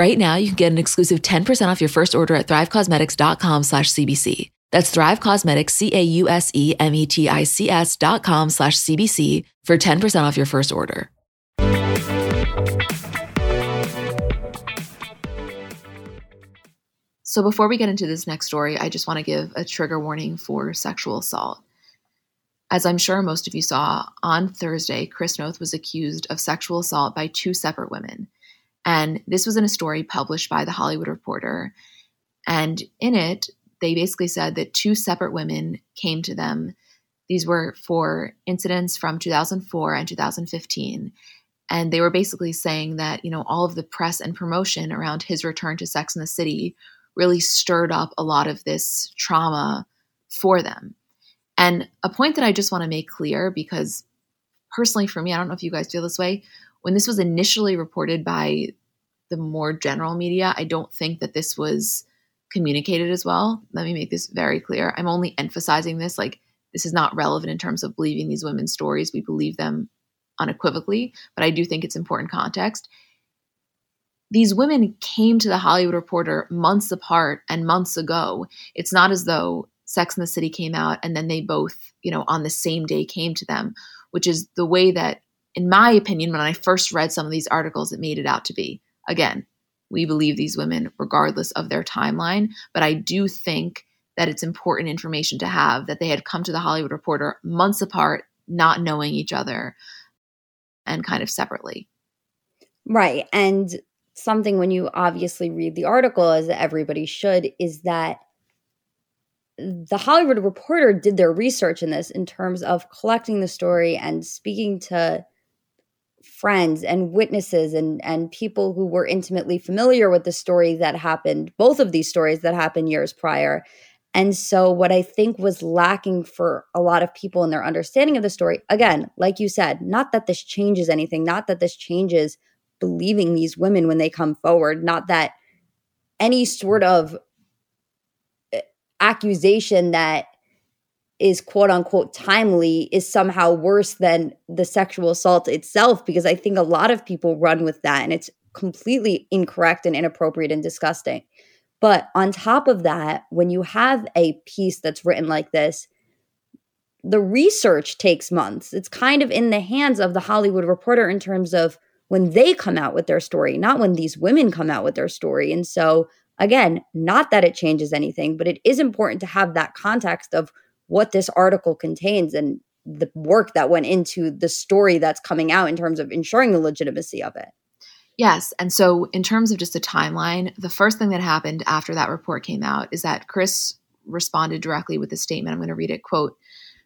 Right now, you can get an exclusive 10% off your first order at thrivecausemetics.com slash CBC. That's Thrive Causemetics, C-A-U-S-E-M-E-T-I-C-S dot com slash CBC for 10% off your first order. So before we get into this next story, I just want to give a trigger warning for sexual assault. As I'm sure most of you saw, on Thursday, Chris Noth was accused of sexual assault by two separate women – and this was in a story published by The Hollywood Reporter. And in it, they basically said that two separate women came to them. These were for incidents from 2004 and 2015. And they were basically saying that, you know, all of the press and promotion around his return to Sex in the City really stirred up a lot of this trauma for them. And a point that I just want to make clear because personally for me, I don't know if you guys feel this way, when this was initially reported by the more general media, I don't think that this was communicated as well. Let me make this very clear. I'm only emphasizing this like this is not relevant in terms of believing these women's stories. We believe them unequivocally, but I do think it's important context. these women came to the Hollywood Reporter months apart and months ago. It's not as though Sex and the City came out and then they both, you know, on the same day came to them, which is the way that, in my opinion, when I first read some of these articles, it made it out to be. Again, we believe these women regardless of their timeline, but I do think that it's important information to have that they had come to the Hollywood Reporter months apart, not knowing each other and kind of separately. Right. And something when you obviously read the article, as everybody should, is that the Hollywood Reporter did their research in this in terms of collecting the story and speaking to friends and witnesses and and people who were intimately familiar with the story that happened both of these stories that happened years prior. And so what i think was lacking for a lot of people in their understanding of the story again like you said not that this changes anything not that this changes believing these women when they come forward, not that any sort of eh, accusation that is quote unquote timely is somehow worse than the sexual assault itself because I think a lot of people run with that and it's completely incorrect and inappropriate and disgusting. But on top of that, when you have a piece that's written like this, the research takes months. It's kind of in the hands of the Hollywood Reporter in terms of when they come out with their story, not when these women come out with their story. And so, again, not that it changes anything, but it is important to have that context of what this article contains and the work that went into the story that's coming out in terms of ensuring the legitimacy of it. Yes. And so, in terms of just the timeline, the first thing that happened after that report came out is that Chris responded directly with a statement. I'm going to read it quote,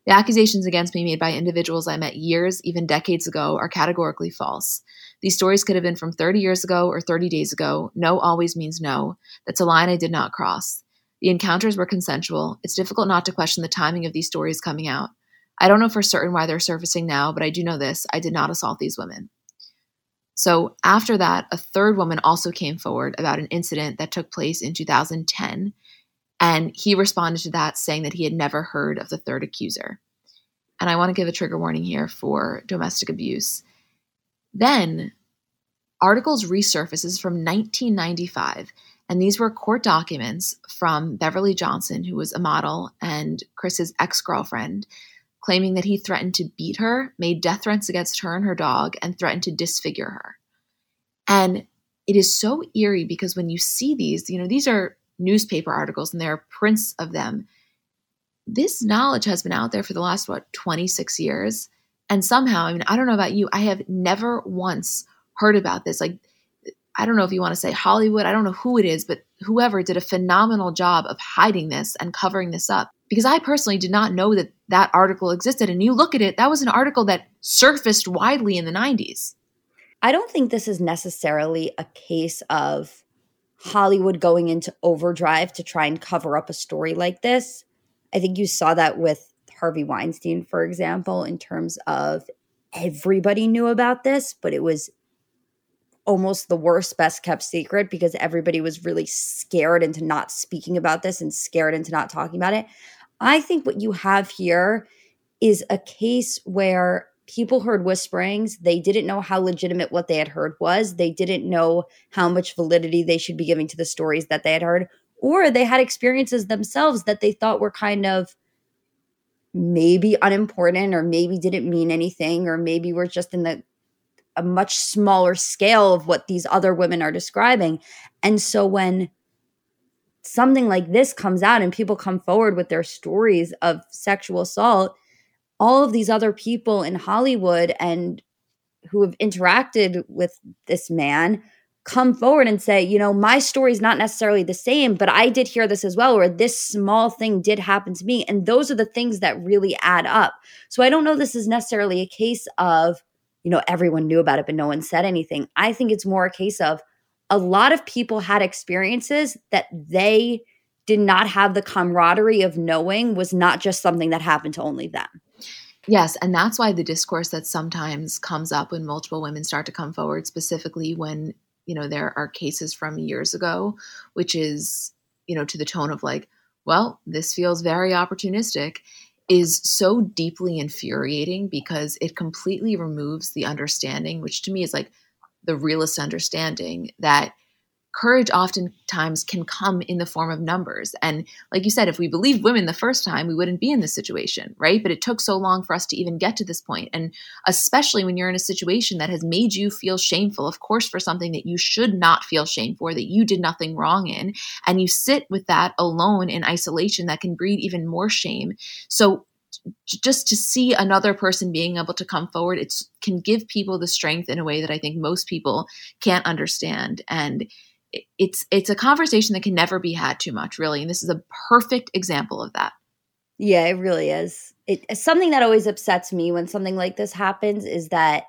the accusations against me made by individuals I met years, even decades ago, are categorically false. These stories could have been from 30 years ago or 30 days ago. No always means no. That's a line I did not cross. The encounters were consensual. It's difficult not to question the timing of these stories coming out. I don't know for certain why they're surfacing now, but I do know this I did not assault these women. So, after that, a third woman also came forward about an incident that took place in 2010 and he responded to that saying that he had never heard of the third accuser. And I want to give a trigger warning here for domestic abuse. Then articles resurfaces from 1995 and these were court documents from Beverly Johnson who was a model and Chris's ex-girlfriend claiming that he threatened to beat her, made death threats against her and her dog and threatened to disfigure her. And it is so eerie because when you see these, you know, these are newspaper articles and there are prints of them. This knowledge has been out there for the last, what, 26 years. And somehow, I mean, I don't know about you, I have never once heard about this. Like, I don't know if you want to say Hollywood, I don't know who it is, but whoever did a phenomenal job of hiding this and covering this up. Because I personally did not know that that article existed. And you look at it, that was an article that surfaced widely in the 90s. I don't think this is necessarily a case of Hollywood going into overdrive to try and cover up a story like this. I think you saw that with Harvey Weinstein, for example, in terms of everybody knew about this, but it was almost the worst, best kept secret because everybody was really scared into not speaking about this and scared into not talking about it. I think what you have here is a case where people heard whisperings. They didn't know how legitimate what they had heard was. They didn't know how much validity they should be giving to the stories that they had heard. Or they had experiences themselves that they thought were kind of maybe unimportant or maybe didn't mean anything or maybe were just in the a much smaller scale of what these other women are describing. And so when something like this comes out and people come forward with their stories of sexual assault, all of these other people in Hollywood and who have interacted with this man come forward and say, you know, my story is not necessarily the same, but I did hear this as well, or this small thing did happen to me. And those are the things that really add up. So I don't know this is necessarily a case of, you know, everyone knew about it, but no one said anything. I think it's more a case of a lot of people had experiences that they did not have the camaraderie of knowing was not just something that happened to only them. Yes, and that's why the discourse that sometimes comes up when multiple women start to come forward, specifically when, you know, there are cases from years ago, which is, you know, to the tone of like, well, this feels very opportunistic, is so deeply infuriating because it completely removes the understanding, which to me is like the realist understanding that courage oftentimes can come in the form of numbers. And like you said, if we believed women the first time, we wouldn't be in this situation, right? But it took so long for us to even get to this point. And especially when you're in a situation that has made you feel shameful, of course, for something that you should not feel shame for, that you did nothing wrong in, and you sit with that alone in isolation, that can breed even more shame. So just to see another person being able to come forward it can give people the strength in a way that i think most people can't understand and it's it's a conversation that can never be had too much really and this is a perfect example of that. Yeah it really is. It, something that always upsets me when something like this happens is that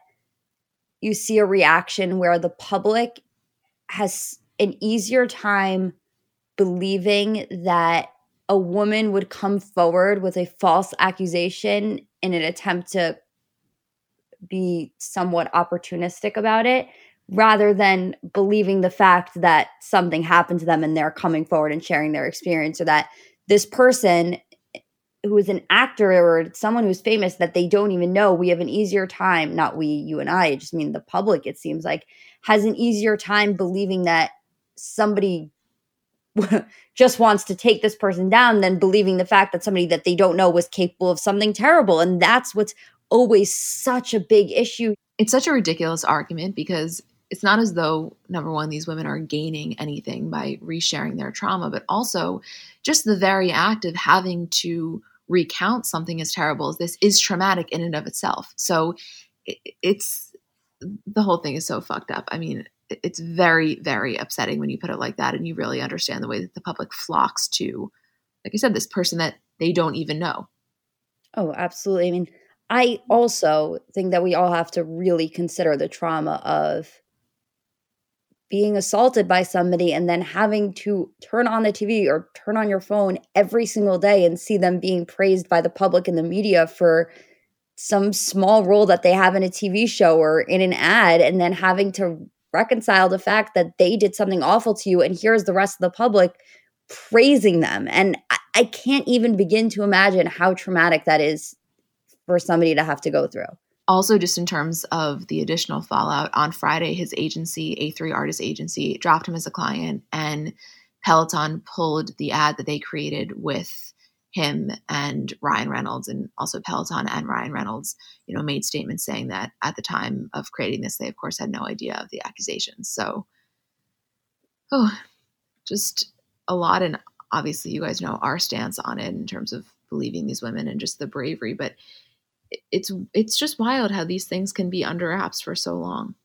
you see a reaction where the public has an easier time believing that a woman would come forward with a false accusation in an attempt to be somewhat opportunistic about it rather than believing the fact that something happened to them and they're coming forward and sharing their experience or that this person who is an actor or someone who's famous that they don't even know we have an easier time not we you and i I just mean the public it seems like has an easier time believing that somebody just wants to take this person down than believing the fact that somebody that they don't know was capable of something terrible. And that's what's always such a big issue. It's such a ridiculous argument because it's not as though number one these women are gaining anything by resharing their trauma but also just the very act of having to recount something as terrible as this is traumatic in and of itself. So it's the whole thing is so fucked up. I mean it's very very upsetting when you put it like that and you really understand the way that the public flocks to like i said this person that they don't even know. Oh absolutely. I mean i also think that we all have to really consider the trauma of being assaulted by somebody and then having to turn on the TV or turn on your phone every single day and see them being praised by the public and the media for some small role that they have in a TV show or in an ad and then having to reconcile the fact that they did something awful to you and here's the rest of the public praising them. And I, I can't even begin to imagine how traumatic that is for somebody to have to go through also just in terms of the additional fallout on friday his agency a3 artist agency dropped him as a client and peloton pulled the ad that they created with him and ryan reynolds and also peloton and ryan reynolds you know made statements saying that at the time of creating this they of course had no idea of the accusations so oh just a lot and obviously you guys know our stance on it in terms of believing these women and just the bravery but it's it's just wild how these things can be under wraps for so long.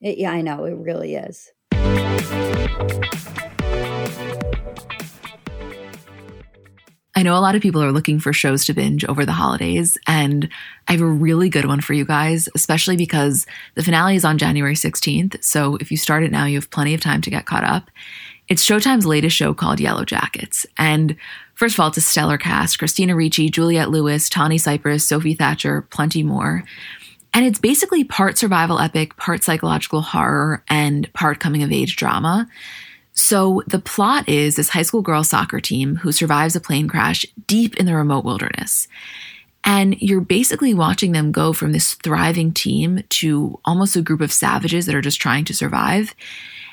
It, yeah, I know it really is. I know a lot of people are looking for shows to binge over the holidays, and I have a really good one for you guys, especially because the finale is on January 16th. So if you start it now, you have plenty of time to get caught up. It's Showtime's latest show called Yellowjackets. And first of all, it's a stellar cast Christina Ricci, Juliette Lewis, Tawny Cypress, Sophie Thatcher, plenty more. And it's basically part survival epic, part psychological horror, and part coming of age drama. So the plot is this high school girls soccer team who survives a plane crash deep in the remote wilderness. And you're basically watching them go from this thriving team to almost a group of savages that are just trying to survive.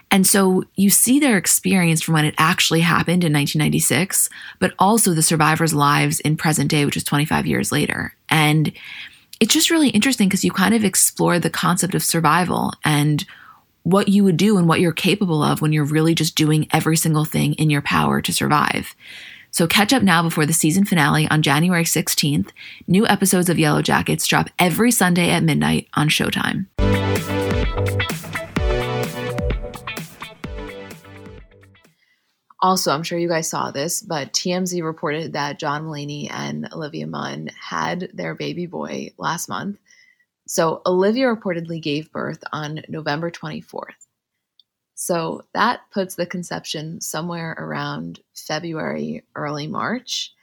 And so you see their experience from when it actually happened in 1996, but also the survivors' lives in present day, which is 25 years later. And it's just really interesting because you kind of explore the concept of survival and what you would do and what you're capable of when you're really just doing every single thing in your power to survive. So catch up now before the season finale on January 16th. New episodes of Yellowjackets drop every Sunday at midnight on Showtime. Also, I'm sure you guys saw this, but TMZ reported that John Mulaney and Olivia Munn had their baby boy last month. So, Olivia reportedly gave birth on November 24th. So, that puts the conception somewhere around February, early March.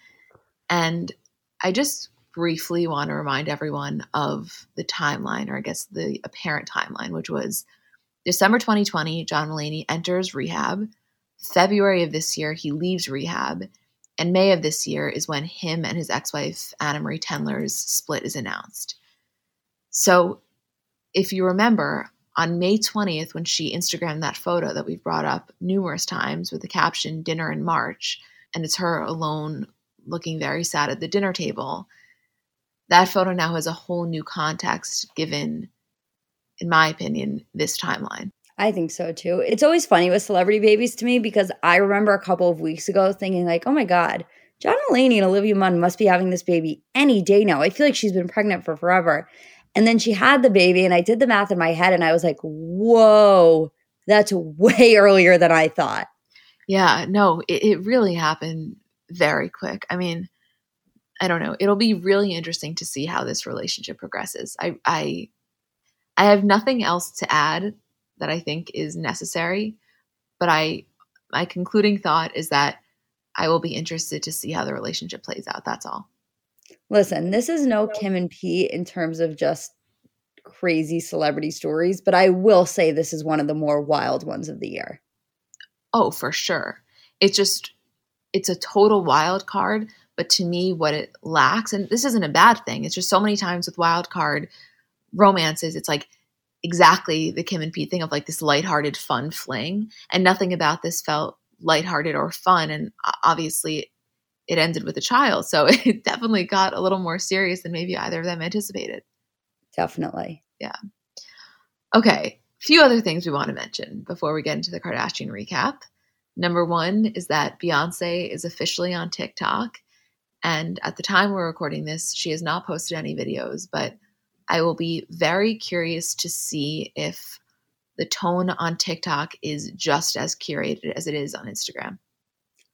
And I just briefly want to remind everyone of the timeline, or I guess the apparent timeline, which was December 2020, John Mulaney enters rehab. February of this year, he leaves rehab. And May of this year is when him and his ex wife, Anna Marie Tendler's split is announced. So, if you remember, on May 20th, when she Instagrammed that photo that we've brought up numerous times with the caption dinner in March, and it's her alone looking very sad at the dinner table, that photo now has a whole new context given, in my opinion, this timeline. I think so too. It's always funny with celebrity babies to me because I remember a couple of weeks ago thinking, like, oh my God, John Mulaney and Olivia Munn must be having this baby any day now. I feel like she's been pregnant for forever. And then she had the baby, and I did the math in my head, and I was like, whoa, that's way earlier than I thought. Yeah, no, it, it really happened very quick. I mean, I don't know. It'll be really interesting to see how this relationship progresses. I I I have nothing else to add that I think is necessary, but I my concluding thought is that I will be interested to see how the relationship plays out. That's all. Listen, this is no Kim and Pete in terms of just crazy celebrity stories, but I will say this is one of the more wild ones of the year. Oh, for sure. It's just it's a total wild card, but to me what it lacks and this isn't a bad thing. It's just so many times with wild card romances it's like exactly the Kim and Pete thing of like this lighthearted fun fling and nothing about this felt lighthearted or fun and obviously it ended with a child. So it definitely got a little more serious than maybe either of them anticipated. Definitely. Yeah. Okay. A few other things we want to mention before we get into the Kardashian recap. Number one is that Beyonce is officially on TikTok. And at the time we're recording this, she has not posted any videos, but I will be very curious to see if the tone on TikTok is just as curated as it is on Instagram.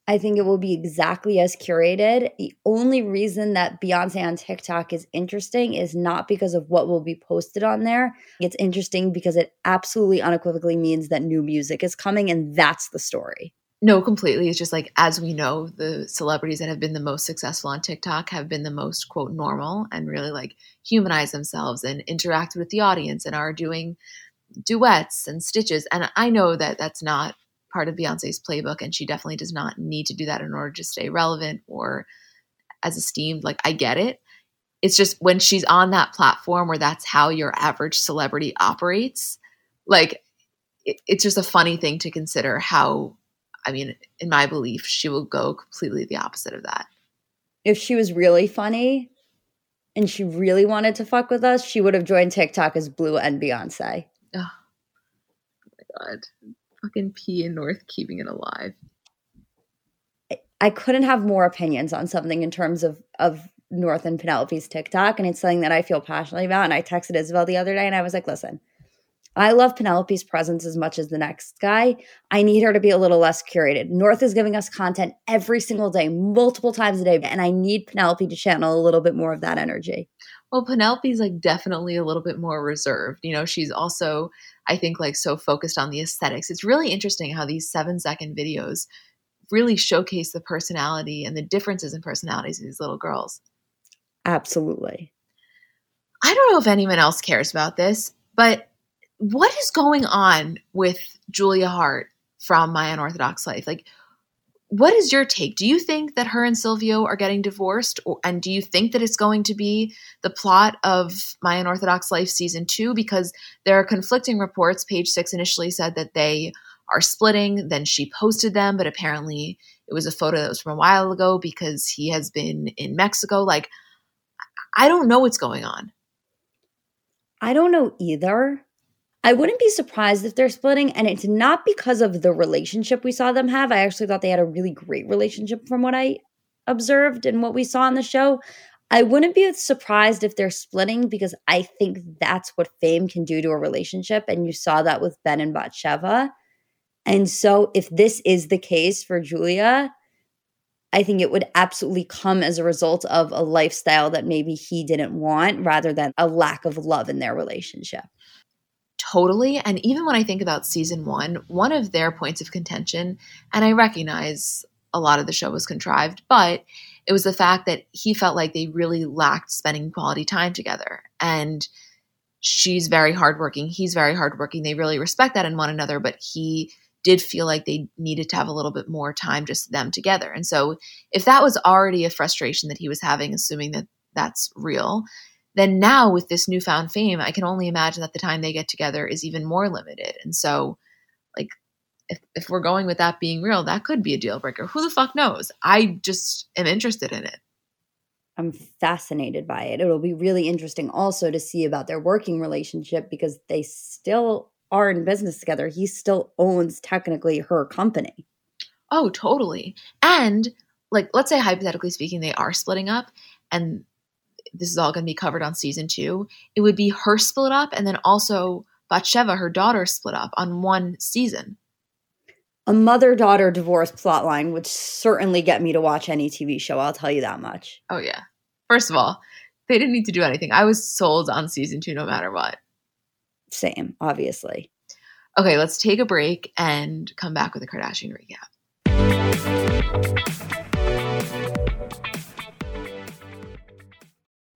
I think it will be exactly as curated. The only reason that Beyonce on TikTok is interesting is not because of what will be posted on there. It's interesting because it absolutely unequivocally means that new music is coming, and that's the story. No, completely. It's just like, as we know, the celebrities that have been the most successful on TikTok have been the most, quote, normal and really like humanize themselves and interact with the audience and are doing duets and stitches. And I know that that's not part of Beyonce's playbook, and she definitely does not need to do that in order to stay relevant or as esteemed. Like, I get it. It's just when she's on that platform where that's how your average celebrity operates, like, it, it's just a funny thing to consider how, I mean, in my belief, she will go completely the opposite of that. If she was really funny and she really wanted to fuck with us, she would have joined TikTok as Blue and Beyonce. Oh, oh my God fucking P and North keeping it alive. I couldn't have more opinions on something in terms of of North and Penelope's TikTok, and it's something that I feel passionately about. And I texted Isabel the other day, and I was like, "Listen, I love Penelope's presence as much as the next guy. I need her to be a little less curated. North is giving us content every single day, multiple times a day, and I need Penelope to channel a little bit more of that energy." Well, Penelope's like definitely a little bit more reserved. You know, she's also, I think, like so focused on the aesthetics. It's really interesting how these seven second videos really showcase the personality and the differences in personalities of these little girls. Absolutely. I don't know if anyone else cares about this, but what is going on with Julia Haart from My Unorthodox Life? Like, what is your take? Do you think that her and Silvio are getting divorced? Or, and do you think that it's going to be the plot of My Unorthodox Life season two? Because there are conflicting reports. Page six initially said that they are splitting. Then she posted them, but apparently it was a photo that was from a while ago because he has been in Mexico. Like, I don't know what's going on. I don't know either. I wouldn't be surprised if they're splitting, and it's not because of the relationship we saw them have. I actually thought they had a really great relationship from what I observed and what we saw on the show. I wouldn't be surprised if they're splitting because I think that's what fame can do to a relationship. And you saw that with Ben and Batsheva. And so, if this is the case for Julia, I think it would absolutely come as a result of a lifestyle that maybe he didn't want rather than a lack of love in their relationship. Totally. And even when I think about season one, one of their points of contention, and I recognize a lot of the show was contrived, but it was the fact that he felt like they really lacked spending quality time together. And she's very hardworking. He's very hardworking. They really respect that in one another, but he did feel like they needed to have a little bit more time just them together. And so if that was already a frustration that he was having, assuming that that's real, then now with this newfound fame, I can only imagine that the time they get together is even more limited. And so, like, if, if we're going with that being real, that could be a deal breaker. Who the fuck knows? I just am interested in it. I'm fascinated by it. It'll be really interesting also to see about their working relationship because they still are in business together. He still owns technically her company. Oh, totally. And like, let's say hypothetically speaking, they are splitting up and this is all going to be covered on season two. It would be her split up and then also Batsheva, her daughter, split up on one season. A mother daughter divorce plotline would certainly get me to watch any TV show. I'll tell you that much. Oh, yeah. First of all, they didn't need to do anything. I was sold on season two no matter what. Same, obviously. Okay, let's take a break and come back with a Kardashian recap.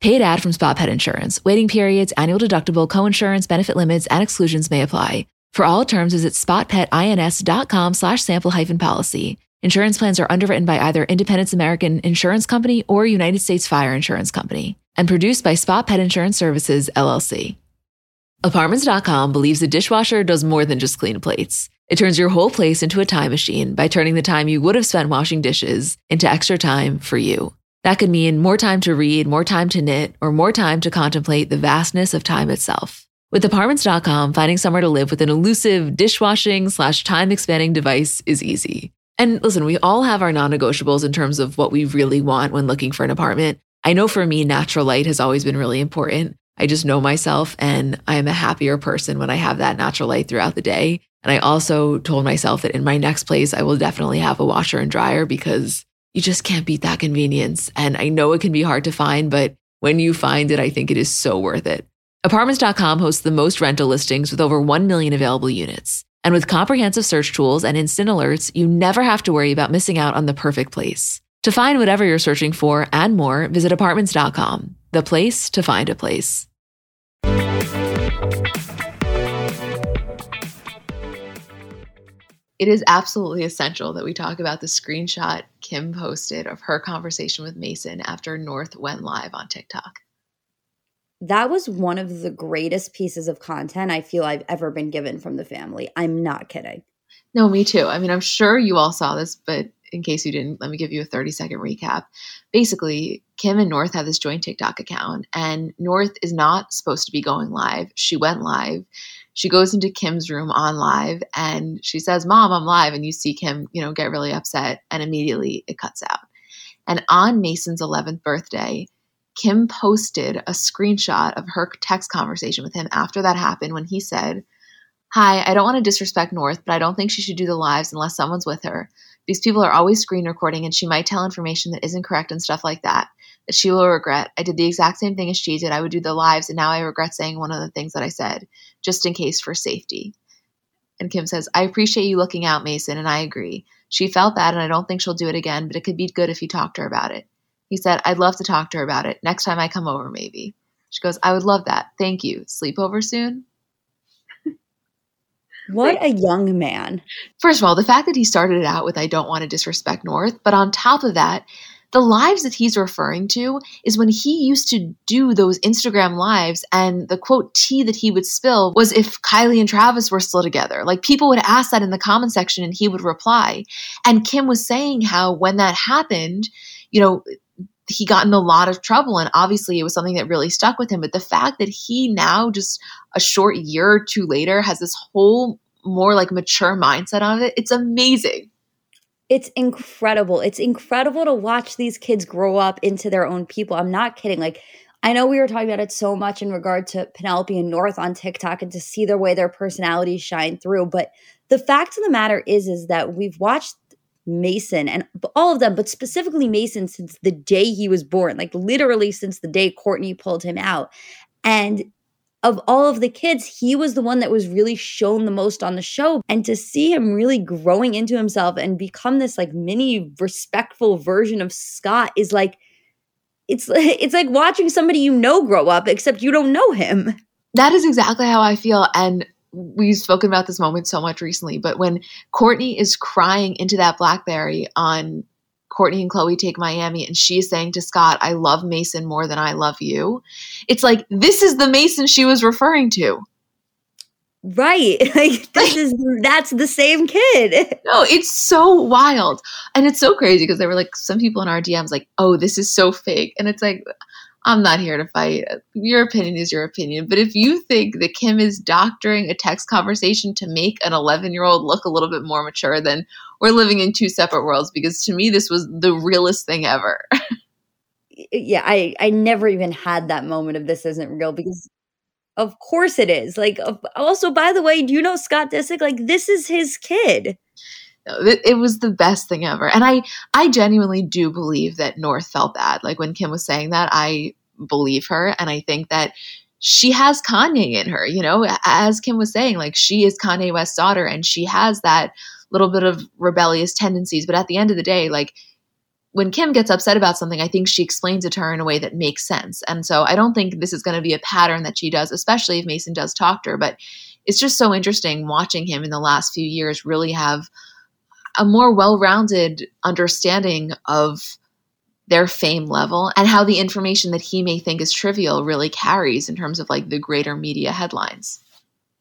Paid ad from Spot Pet Insurance. Waiting periods, annual deductible, co-insurance, benefit limits, and exclusions may apply. For all terms, visit spotpetins.com slash sample hyphen policy. Insurance plans are underwritten by either Independence American Insurance Company or United States Fire Insurance Company and produced by Spot Pet Insurance Services, LLC. Apartments.com believes a dishwasher does more than just clean plates. It turns your whole place into a time machine by turning the time you would have spent washing dishes into extra time for you. That could mean more time to read, more time to knit, or more time to contemplate the vastness of time itself. With apartments.com, finding somewhere to live with an elusive dishwashing slash time expanding device is easy. And listen, we all have our non negotiables in terms of what we really want when looking for an apartment. I know for me, natural light has always been really important. I just know myself and I am a happier person when I have that natural light throughout the day. And I also told myself that in my next place, I will definitely have a washer and dryer because you just can't beat that convenience. And I know it can be hard to find, but when you find it, I think it is so worth it. Apartments.com hosts the most rental listings with over 1 million available units. And with comprehensive search tools and instant alerts, you never have to worry about missing out on the perfect place. To find whatever you're searching for and more, visit apartments.com, the place to find a place. It is absolutely essential that we talk about the screenshot Kim posted of her conversation with Mason after North went live on TikTok that was one of the greatest pieces of content I feel I've ever been given from the family. I'm not kidding. No, me too. I mean, I'm sure you all saw this, but in case you didn't, let me give you a 30 second recap. Basically, Kim and North have this joint TikTok account, and North is not supposed to be going live. She went live. She goes into Kim's room on live and she says, Mom, I'm live. And you see Kim, you know, get really upset, and immediately it cuts out. And on Mason's 11th birthday, Kim posted a screenshot of her text conversation with him after that happened when he said, Hi, I don't want to disrespect North, but I don't think she should do the lives unless someone's with her. These people are always screen recording and she might tell information that isn't correct and stuff like that, that she will regret. I did the exact same thing as she did. I would do the lives and now I regret saying one of the things that I said, just in case for safety. And Kim says, I appreciate you looking out, Mason, and I agree. She felt bad and I don't think she'll do it again, but it could be good if you talk to her about it. He said, I'd love to talk to her about it. Next time I come over, maybe. She goes, I would love that. Thank you. Sleepover soon? What a young man. First of all, the fact that he started it out with, I don't want to disrespect North, but on top of that, the lives that he's referring to is when he used to do those Instagram lives, and the quote tea that he would spill was if Kylie and Travis were still together. Like people would ask that in the comment section and he would reply. And Kim was saying how when that happened, you know, he got in a lot of trouble and obviously it was something that really stuck with him but the fact that he now just a short year or two later has this whole more like mature mindset on it it's amazing it's incredible. It's incredible to watch these kids grow up into their own people. I'm not kidding. Like i know we were talking about it so much in regard to penelope and north on tiktok and to see the way their personalities shine through but the fact of the matter is is that we've watched Mason and all of them, but specifically Mason since the day he was born, like literally since the day Kourtney pulled him out. And of all of the kids, he was the one that was really shown the most on the show. And to see him really growing into himself and become this like mini respectful version of Scott is like, it's it's like watching somebody you know grow up, except you don't know him. That is exactly how I feel. And we've spoken about this moment so much recently, but when Kourtney is crying into that Blackberry on Kourtney and Khloé Take Miami, and she's saying to Scott, I love Mason more than I love you. It's like, this is the Mason she was referring to. Right. Like this is that's the same kid. No, it's so wild. And it's so crazy because there were like some people in our DMs like, "Oh, this is so fake." And it's like I'm not here to fight. Your opinion is your opinion. But if you think that Kim is doctoring a text conversation to make an 11 year old look a little bit more mature, then we're living in two separate worlds because to me, this was the realest thing ever. yeah, I, I never even had that moment of this isn't real because of course it is. Like, also, by the way, do you know Scott Disick? Like, this is his kid it was the best thing ever and i i genuinely do believe that north felt bad like when kim was saying that i believe her. And I think that she has Kanye in her, you know, as Kim was saying, like she is Kanye West's daughter and she has that little bit of rebellious tendencies. But at the end of the day, like when Kim gets upset about something, I think she explains it to her in a way that makes sense. And so I don't think this is going to be a pattern that she does, especially if Mason does talk to her. But it's just so interesting watching him in the last few years really have a more well rounded understanding of their fame level and how the information that he may think is trivial really carries in terms of like the greater media headlines.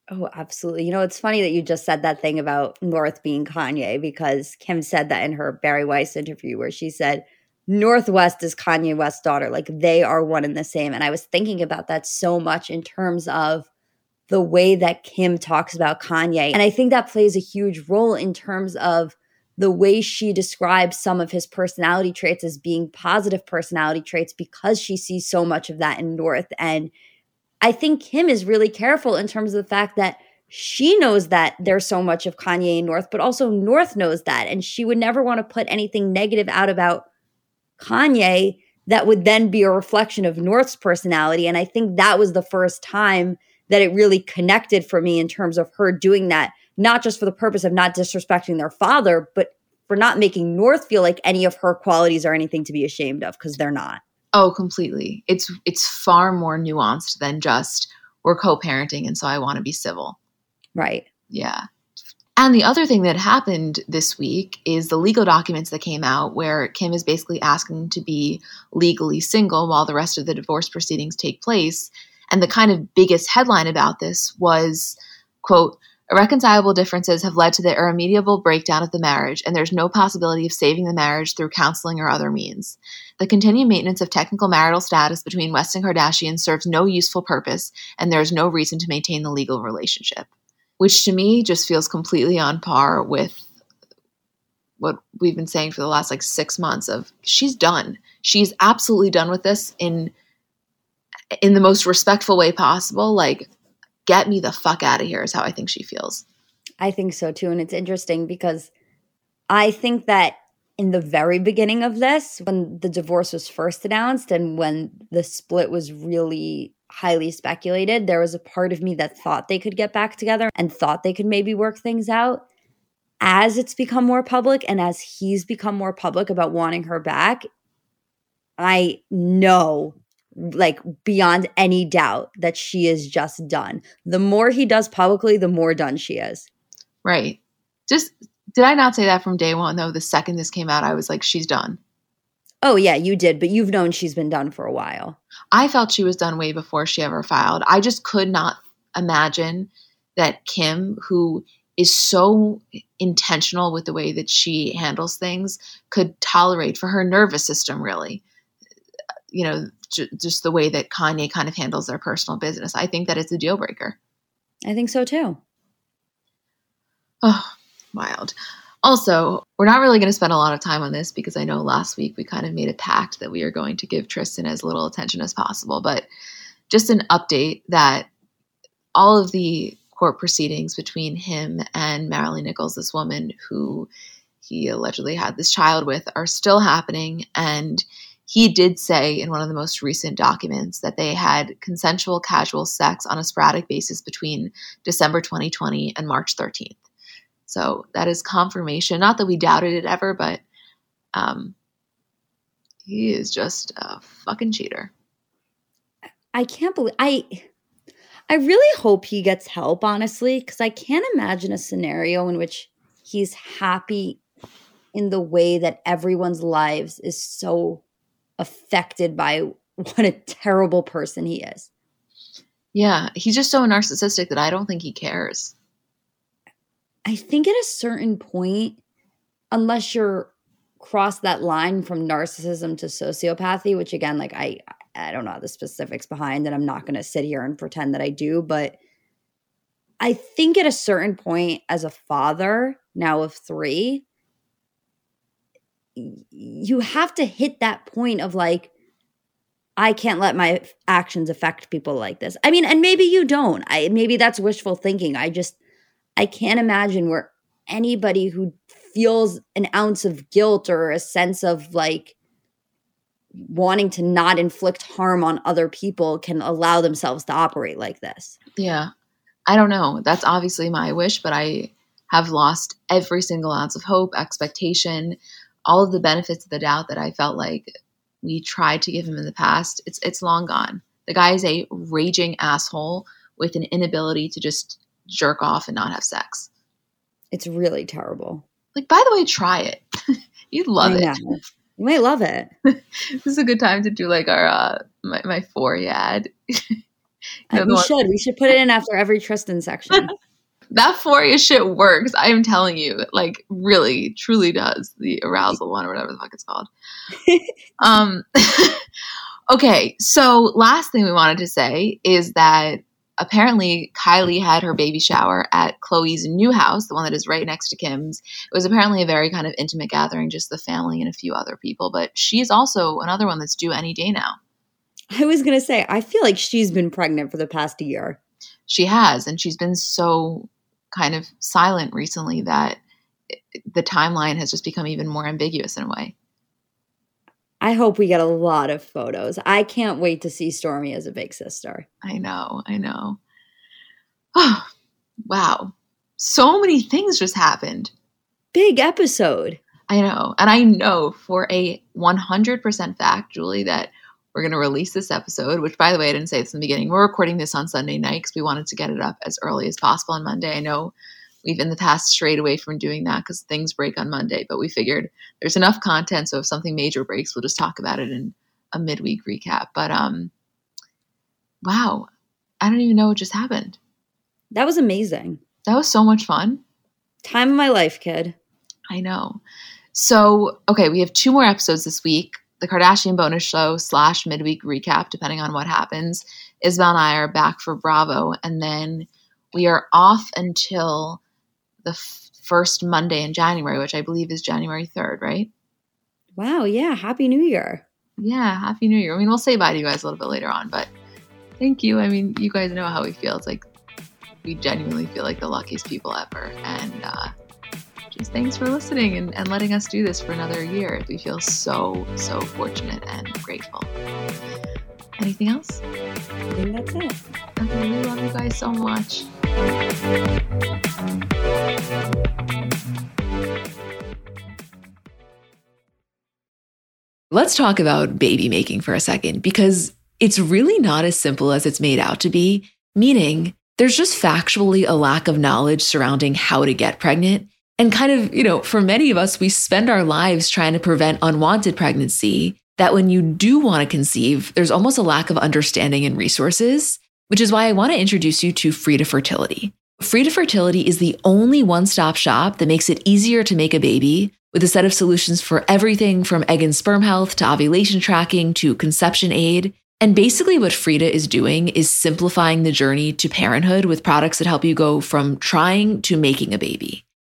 Oh, absolutely. You know, it's funny that you just said that thing about North being Kanye because Kim said that in her Bari Weiss interview where she said, North West is Kanye West's daughter. Like they are one and the same. And I was thinking about that so much in terms of the way that Kim talks about Kanye. And I think that plays a huge role in terms of the way she describes some of his personality traits as being positive personality traits because she sees so much of that in North. And I think Kim is really careful in terms of the fact that she knows that there's so much of Kanye in North, but also North knows that. And she would never want to put anything negative out about Kanye that would then be a reflection of North's personality. And I think that was the first time that it really connected for me in terms of her doing that not just for the purpose of not disrespecting their father, but for not making North feel like any of her qualities are anything to be ashamed of because they're not. Oh, completely. It's it's far more nuanced than just we're co-parenting and so I want to be civil. Right. Yeah. And the other thing that happened this week is the legal documents that came out where Kim is basically asking to be legally single while the rest of the divorce proceedings take place. And the kind of biggest headline about this was, quote, Irreconcilable differences have led to the irremediable breakdown of the marriage, and there's no possibility of saving the marriage through counseling or other means. The continued maintenance of technical marital status between West and Kardashian serves no useful purpose, and there is no reason to maintain the legal relationship. Which to me just feels completely on par with what we've been saying for the last like six months of she's done. She's absolutely done with this in in the most respectful way possible. Like get me the fuck out of here is how I think she feels. I think so too. And it's interesting because I think that in the very beginning of this, when the divorce was first announced and when the split was really highly speculated, there was a part of me that thought they could get back together and thought they could maybe work things out. As it's become more public and as he's become more public about wanting her back, I know like beyond any doubt that she is just done. The more he does publicly, the more done she is. Right. Just did I not say that from day one though? The second this came out, I was like, she's done. Oh yeah, you did, but you've known she's been done for a while. I felt she was done way before she ever filed. I just could not imagine that Kim, who is so intentional with the way that she handles things, could tolerate for her nervous system really you know, j- just the way that Kanye kind of handles their personal business. I think that it's a deal breaker. I think so too. Oh, wild. Also, we're not really going to spend a lot of time on this because I know last week we kind of made a pact that we are going to give Tristan as little attention as possible. But just an update that all of the court proceedings between him and Marilyn Nichols, this woman who he allegedly had this child with, are still happening. And he did say in one of the most recent documents that they had consensual casual sex on a sporadic basis between December 2020 and March 13th. So that is confirmation. Not that we doubted it ever, but um, he is just a fucking cheater. I can't believe I I really hope he gets help, honestly, because I can't imagine a scenario in which he's happy in the way that everyone's lives is so affected by what a terrible person he is. Yeah, he's just so narcissistic that I don't think he cares. I think at a certain point, unless you're cross that line from narcissism to sociopathy, which again, like I I don't know the specifics behind, and I'm not gonna sit here and pretend that I do, but I think at a certain point as a father, now of three, you have to hit that point of like, I can't let my actions affect people like this. I mean, and maybe you don't. I maybe that's wishful thinking. I just I can't imagine where anybody who feels an ounce of guilt or a sense of like wanting to not inflict harm on other people can allow themselves to operate like this. Yeah. I don't know. That's obviously my wish, but I have lost every single ounce of hope, expectation, all of the benefits of the doubt that I felt like we tried to give him in the past. It's it's long gone. The guy is a raging asshole with an inability to just jerk off and not have sex. It's really terrible. Like, by the way, try it. You'd love it. You might love it. this is a good time to do like our uh my, my Foria ad. Uh, we should. We should put it in after every Tristan section. That Foria shit works. I am telling you, like really, truly does the arousal one or whatever the fuck it's called. um, okay, so last thing we wanted to say is that apparently Kylie had her baby shower at Khloé's new house, the one that is right next to Kim's. It was apparently a very kind of intimate gathering, just the family and a few other people. But she's also another one that's due any day now. I was going to say, I feel like she's been pregnant for the past year. She has, and she's been so kind of silent recently that the timeline has just become even more ambiguous in a way. I hope we get a lot of photos. I can't wait to see Stormi as a big sister. I know, I know. Oh, wow. So many things just happened. Big episode. I know. And I know for a 100% fact, Julie, that we're going to release this episode, which, by the way, I didn't say this in the beginning. We're recording this on Sunday night because we wanted to get it up as early as possible on Monday. I know we've in the past strayed away from doing that because things break on Monday, but we figured there's enough content. So if something major breaks, we'll just talk about it in a midweek recap. But um, wow, I don't even know what just happened. That was amazing. That was so much fun. Time of my life, kid. I know. So, okay, we have two more episodes this week the Kardashian bonus show slash midweek recap, depending on what happens. Isabel and I are back for Bravo, and then we are off until the f- first Monday in January, which I believe is January 3rd, right? Wow, yeah. Happy New Year. Yeah, Happy New Year. I mean, we'll say bye to you guys a little bit later on, but thank you. I mean, you guys know how we feel. It's like we genuinely feel like the luckiest people ever. And uh, just thanks for listening and, and letting us do this for another year. We feel so, so fortunate and grateful. Anything else? I think that's it. Okay, we love you guys so much. Let's talk about baby making for a second because it's really not as simple as it's made out to be, meaning there's just factually a lack of knowledge surrounding how to get pregnant. And kind of, you know, for many of us, we spend our lives trying to prevent unwanted pregnancy. That when you do want to conceive, there's almost a lack of understanding and resources, which is why I want to introduce you to Frida Fertility. Frida Fertility is the only one stop shop that makes it easier to make a baby with a set of solutions for everything from egg and sperm health to ovulation tracking to conception aid. And basically, what Frida is doing is simplifying the journey to parenthood with products that help you go from trying to making a baby.